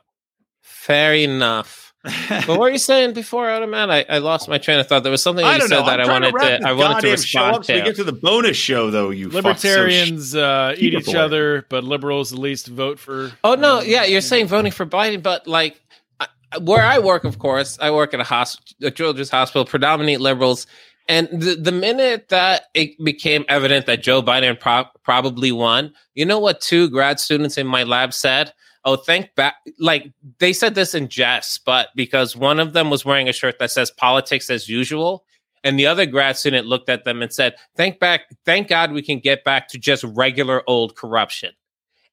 D: Fair enough. But what were you saying before, Adam? Man, I, I lost my train of thought. There was something
A: I
D: you
A: don't
D: said
A: know.
D: that
A: I'm
D: I wanted
A: wrap
D: to.
A: this
D: I wanted to
A: goddamn show
D: respond
A: up so we get to the bonus show, though. You fucks. So sh-
C: Libertarians uh, eat each
A: away.
C: other, but liberals at least vote for.
D: Oh no,
C: uh,
D: yeah, you're saying voting for Biden, but like I- where I work, of course, I work at a hospital, a children's hospital, predominantly liberals. And the, the minute that it became evident that Joe Biden pro- probably won, you know what? Two grad students in my lab said, "Oh, thank back." Like they said this in jest, but because one of them was wearing a shirt that says "politics as usual," and the other grad student looked at them and said, "Thank back, thank God we can get back to just regular old corruption."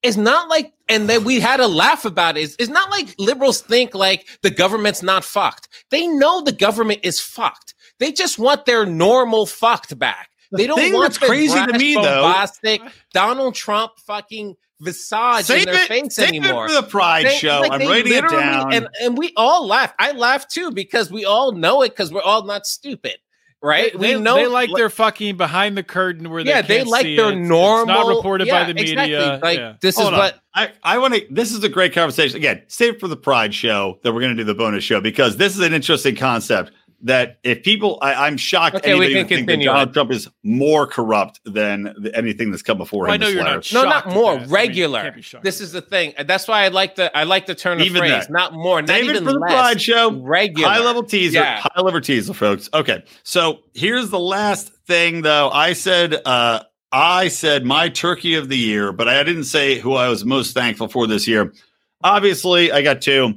D: It's not like, and then we had a laugh about it. It's, it's not like liberals think like the government's not fucked. They know the government is fucked. They just want their normal fucked back. They don't
A: thing
D: want
A: that's
D: the
A: crazy to
D: brash,
A: me, though-
D: bombastic Donald Trump fucking visage
A: save
D: in their
A: it,
D: face
A: save
D: anymore.
A: it for the Pride
D: They-
A: show.
D: like,
A: I'm
D: they
A: writing it down.
D: and and we all laugh. I laugh too because we all know it because we're all not stupid, right?
C: They,
D: we know
C: they like their fucking behind the curtain where they
D: yeah, they
C: can't
D: like
C: see
D: their
C: it.
D: normal.
C: It's not reported by the media.
D: Exactly. Like
C: yeah.
D: this
A: Hold
D: is
A: on.
D: what
A: I, I want to. This is a great conversation. Again, save it for the Pride show that we're going to do the bonus show because this is an interesting concept. That if people, I, I'm shocked
D: Okay, we
A: anybody
D: can
A: would think that
D: continue
A: Donald. Trump is more corrupt than the, anything that's come before
C: Well, I know you're
A: letter.
C: not
D: no, not more
C: that. I mean,
D: regular.
C: can't be shocked
D: this is the thing. That's why I like the I like the turn of
A: Even
D: phrase.
A: that.
D: Not more, not
A: David
D: even
A: for the
D: less.
A: Pride show.
D: Regular.
A: High level teaser,
D: Yeah.
A: high level teaser, folks. Okay, so here's the last thing, though. I said, uh, I said my turkey of the year, but I didn't say who I was most thankful for this year. Obviously, I got two.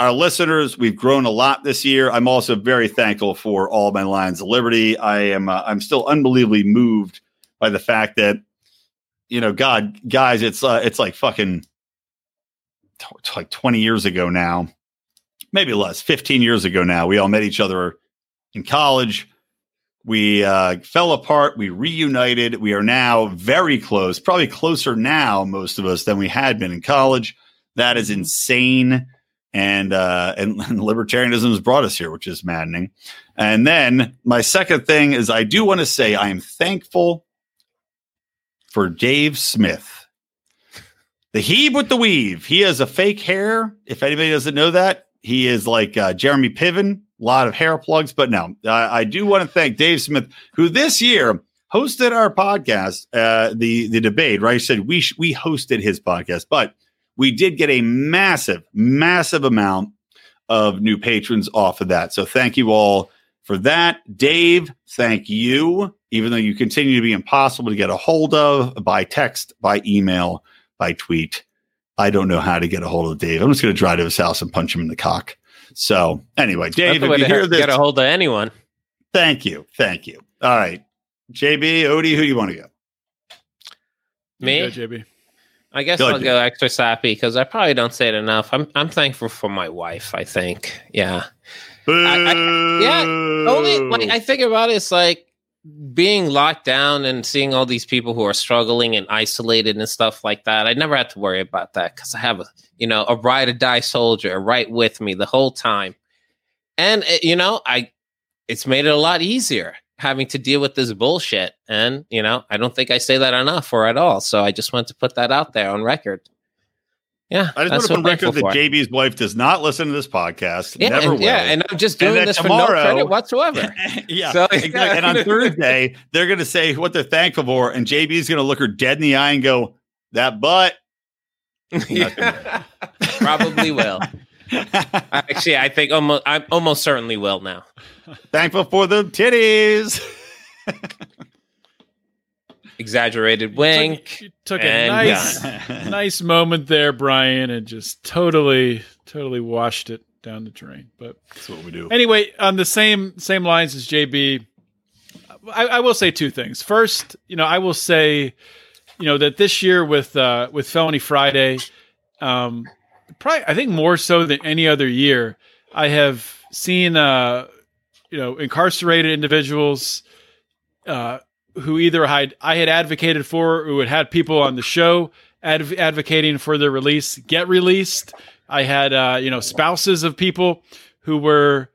A: Our listeners, we've grown a lot this year. I'm also very thankful for all my Lions of Liberty. I am uh, I'm still unbelievably moved by the fact that you know, God, guys, it's uh, it's like fucking t- like 20 years ago now, maybe less, 15 years ago now. We all met each other in college. We uh, fell apart. We reunited. We are now very close, probably closer now, most of us, than we had been in college. That is insane. And, uh, and, and libertarianism has brought us here, which is maddening. And then my second thing is I do want to say I am thankful for Dave Smith. The Heeb with the weave. He has a fake hair. If anybody doesn't know that, he is like uh, Jeremy Piven, a lot of hair plugs. But no, I do want to thank Dave Smith, who this year hosted our podcast, uh, the the debate. Right, he said we sh- we hosted his podcast, but we did get a massive, massive amount of new patrons off of that. So thank you all for that. Dave, thank you. Even though you continue to be impossible to get a hold of by text, by email, by tweet. I don't know how to get a hold of Dave. I'm just going to drive to his house and punch him in the cock. So anyway, Dave, if you hear this,
D: get a hold of anyone.
A: Thank you, thank you. All right, JB, Odie, who do you want to go?
D: Me,
C: Go, JB.
D: I guess
A: Go
D: I'll go extra sappy because I probably don't say it enough. I'm I'm thankful for my wife. I think, yeah, I- yeah, only like I think about it, it's like being locked down and seeing all these people who are struggling and isolated and stuff like that. I never had to worry about that because I have a you know a ride or die soldier right with me the whole time, and uh, you know I it's made it a lot easier having to deal with this bullshit. And you know I don't think I say that enough or at all. So I just want to put that out there on record. Yeah,
A: I just want
D: that's
A: to put
D: what I'm
A: record that
D: for.
A: JB's wife does not listen to this podcast.
D: Yeah,
A: never
D: and,
A: will.
D: yeah, and I'm just doing this
A: tomorrow-
D: for no credit whatsoever.
A: yeah.
D: So-
A: exactly. And on Thursday, they're going to say what they're thankful for, and JB's going to look her dead in the eye and go, "That butt."
D: Yeah. Probably will. Actually, I think almost I almost certainly will now.
A: thankful for the titties.
D: Exaggerated wink.
C: Took, took a nice, nice moment there, Brian, and just totally, totally washed it down the drain. But
A: That's what we do.
C: anyway, on the same same lines as JB, I, I will say two things. First, you know, I will say, you know, that this year with uh, with Felony Friday, um, probably I think more so than any other year, I have seen, uh, you know, incarcerated individuals. Uh, who either had I had advocated for, or who had had people on the show adv- advocating for their release get released. I had uh, you know spouses of people who were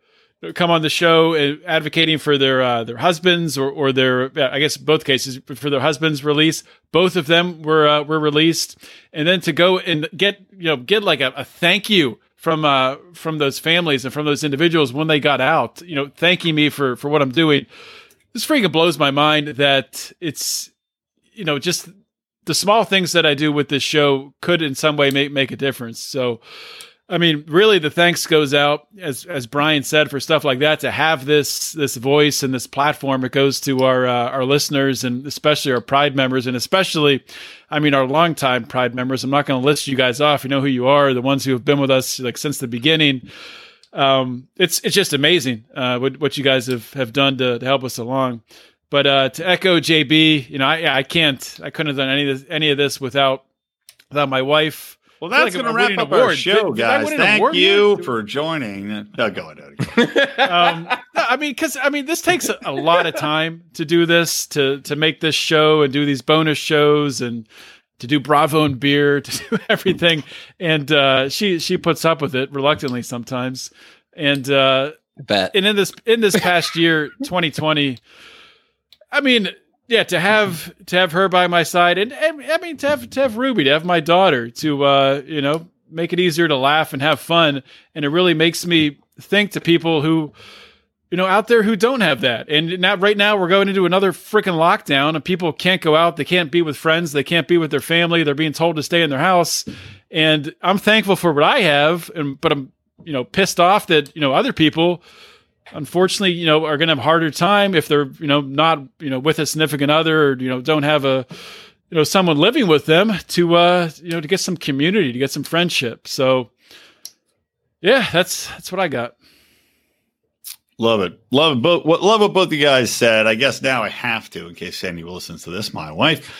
C: come on the show advocating for their uh, their husbands or or their I guess both cases for their husbands release. Both of them were uh, were released, and then to go and get you know get like a, a thank you from uh from those families and from those individuals when they got out, you know, thanking me for for what I'm doing this freaking blows my mind that it's you know just the small things that I do with this show could in some way make make a difference. So I mean, really the thanks goes out as as Brian said for stuff like that to have this this voice and this platform it goes to our uh, our listeners and especially our pride members and especially I mean our longtime pride members. I'm not going to list you guys off. You know who you are, the ones who have been with us like since the beginning um, it's it's just amazing uh, what what you guys have have done to, to help us along. But uh, to echo JB, you know, I I can't I couldn't have done any of this, any of this without without my wife.
A: Well, that's
C: like
A: going to wrap up
C: an
A: our show,
C: Did- did I
A: guys.
C: win an
A: Thank you
C: yet?
A: for joining. No, go ahead.
C: Um, no, I mean, because I mean, this takes a, a lot of time to do this, to to make this show and do these bonus shows and to do Bravo and beer, to do everything. And uh, she she puts up with it reluctantly sometimes. And uh,
D: Bet.
C: and in this in this past year 2020 i mean yeah to have to have her by my side and, and i mean to have to have ruby to have my daughter to uh you know make it easier to laugh and have fun. And it really makes me think to people who you know out there who don't have that. And now right now we're going into another freaking lockdown and people can't go out. They can't be with friends. They can't be with their family. They're being told to stay in their house. And i'm thankful for what i have and but i'm you know pissed off that you know other people unfortunately you know are going to have a harder time if they're you know not you know with a significant other or you know don't have a you know someone living with them to uh you know to get some community to get some friendship so Yeah, that's that's what I got.
A: Love it. Love it. Both, what, love what both you guys said. I guess now I have to, in case Sandy listens to this, my wife.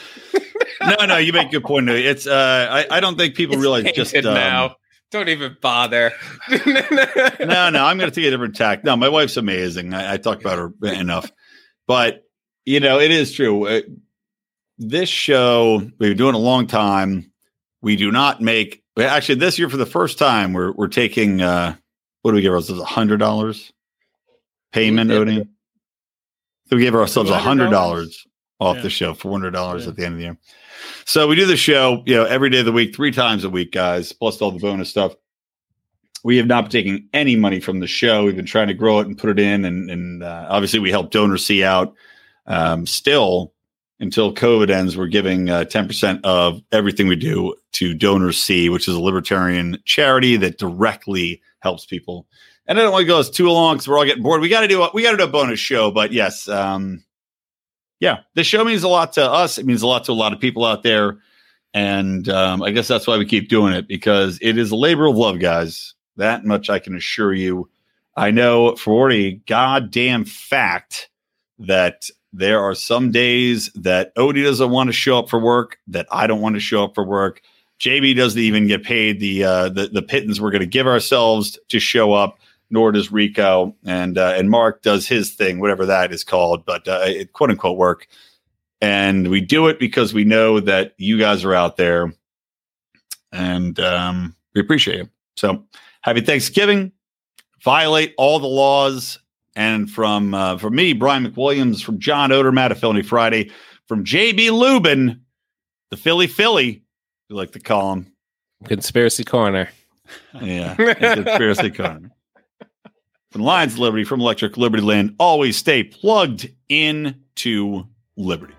A: no, no, you make a good point. It's, uh, I, I don't think people
D: It's
A: realize just
D: painted
A: um,
D: now. Don't even bother.
A: no, no, I'm going to take a different tack. No, my wife's amazing. I, I talk about her enough, but you know, it is true. Uh, this show we've been doing a long time. We do not make. Actually, this year for the first time, we're we're taking. uh What do we give ourselves? A hundred dollars payment. Odie. So we gave ourselves a hundred dollars off
C: Yeah.
A: the show, four hundred dollars
C: Yeah.
A: at the end of the year. So we do the show, you know, every day of the week, three times a week, guys, plus all the bonus stuff. We have not been taking any money from the show. We've been trying to grow it and put it in, and, and uh, obviously we help donors see out. Um, still, until COVID ends, we're giving uh, ten percent of everything we do to DonorSee, which is a libertarian charity that directly helps people. And I don't want to go too long because we're all getting bored. We got to do a, we got to do a bonus show, but yes, um, yeah, the show means a lot to us. It means a lot to a lot of people out there, and um, I guess that's why we keep doing it because it is a labor of love, guys. That much I can assure you. I know for a goddamn fact that there are some days that Odie doesn't want to show up for work, that I don't want to show up for work. JB doesn't even get paid the uh, the, the pittance we're going to give ourselves to show up, nor does Rico, and uh, and Mark does his thing, whatever that is called, but uh, it, quote unquote work. And we do it because we know that you guys are out there, and um, we appreciate you. So happy Thanksgiving. Violate all the laws. And from uh, from me, Brian McWilliams, from John Odermatt of Felony Friday, from JB Lubin, the Philly Philly, you like to call him.
D: Conspiracy corner.
A: Yeah, conspiracy corner. From Lions of Liberty, from Electric Liberty Land, always stay plugged in to Liberty.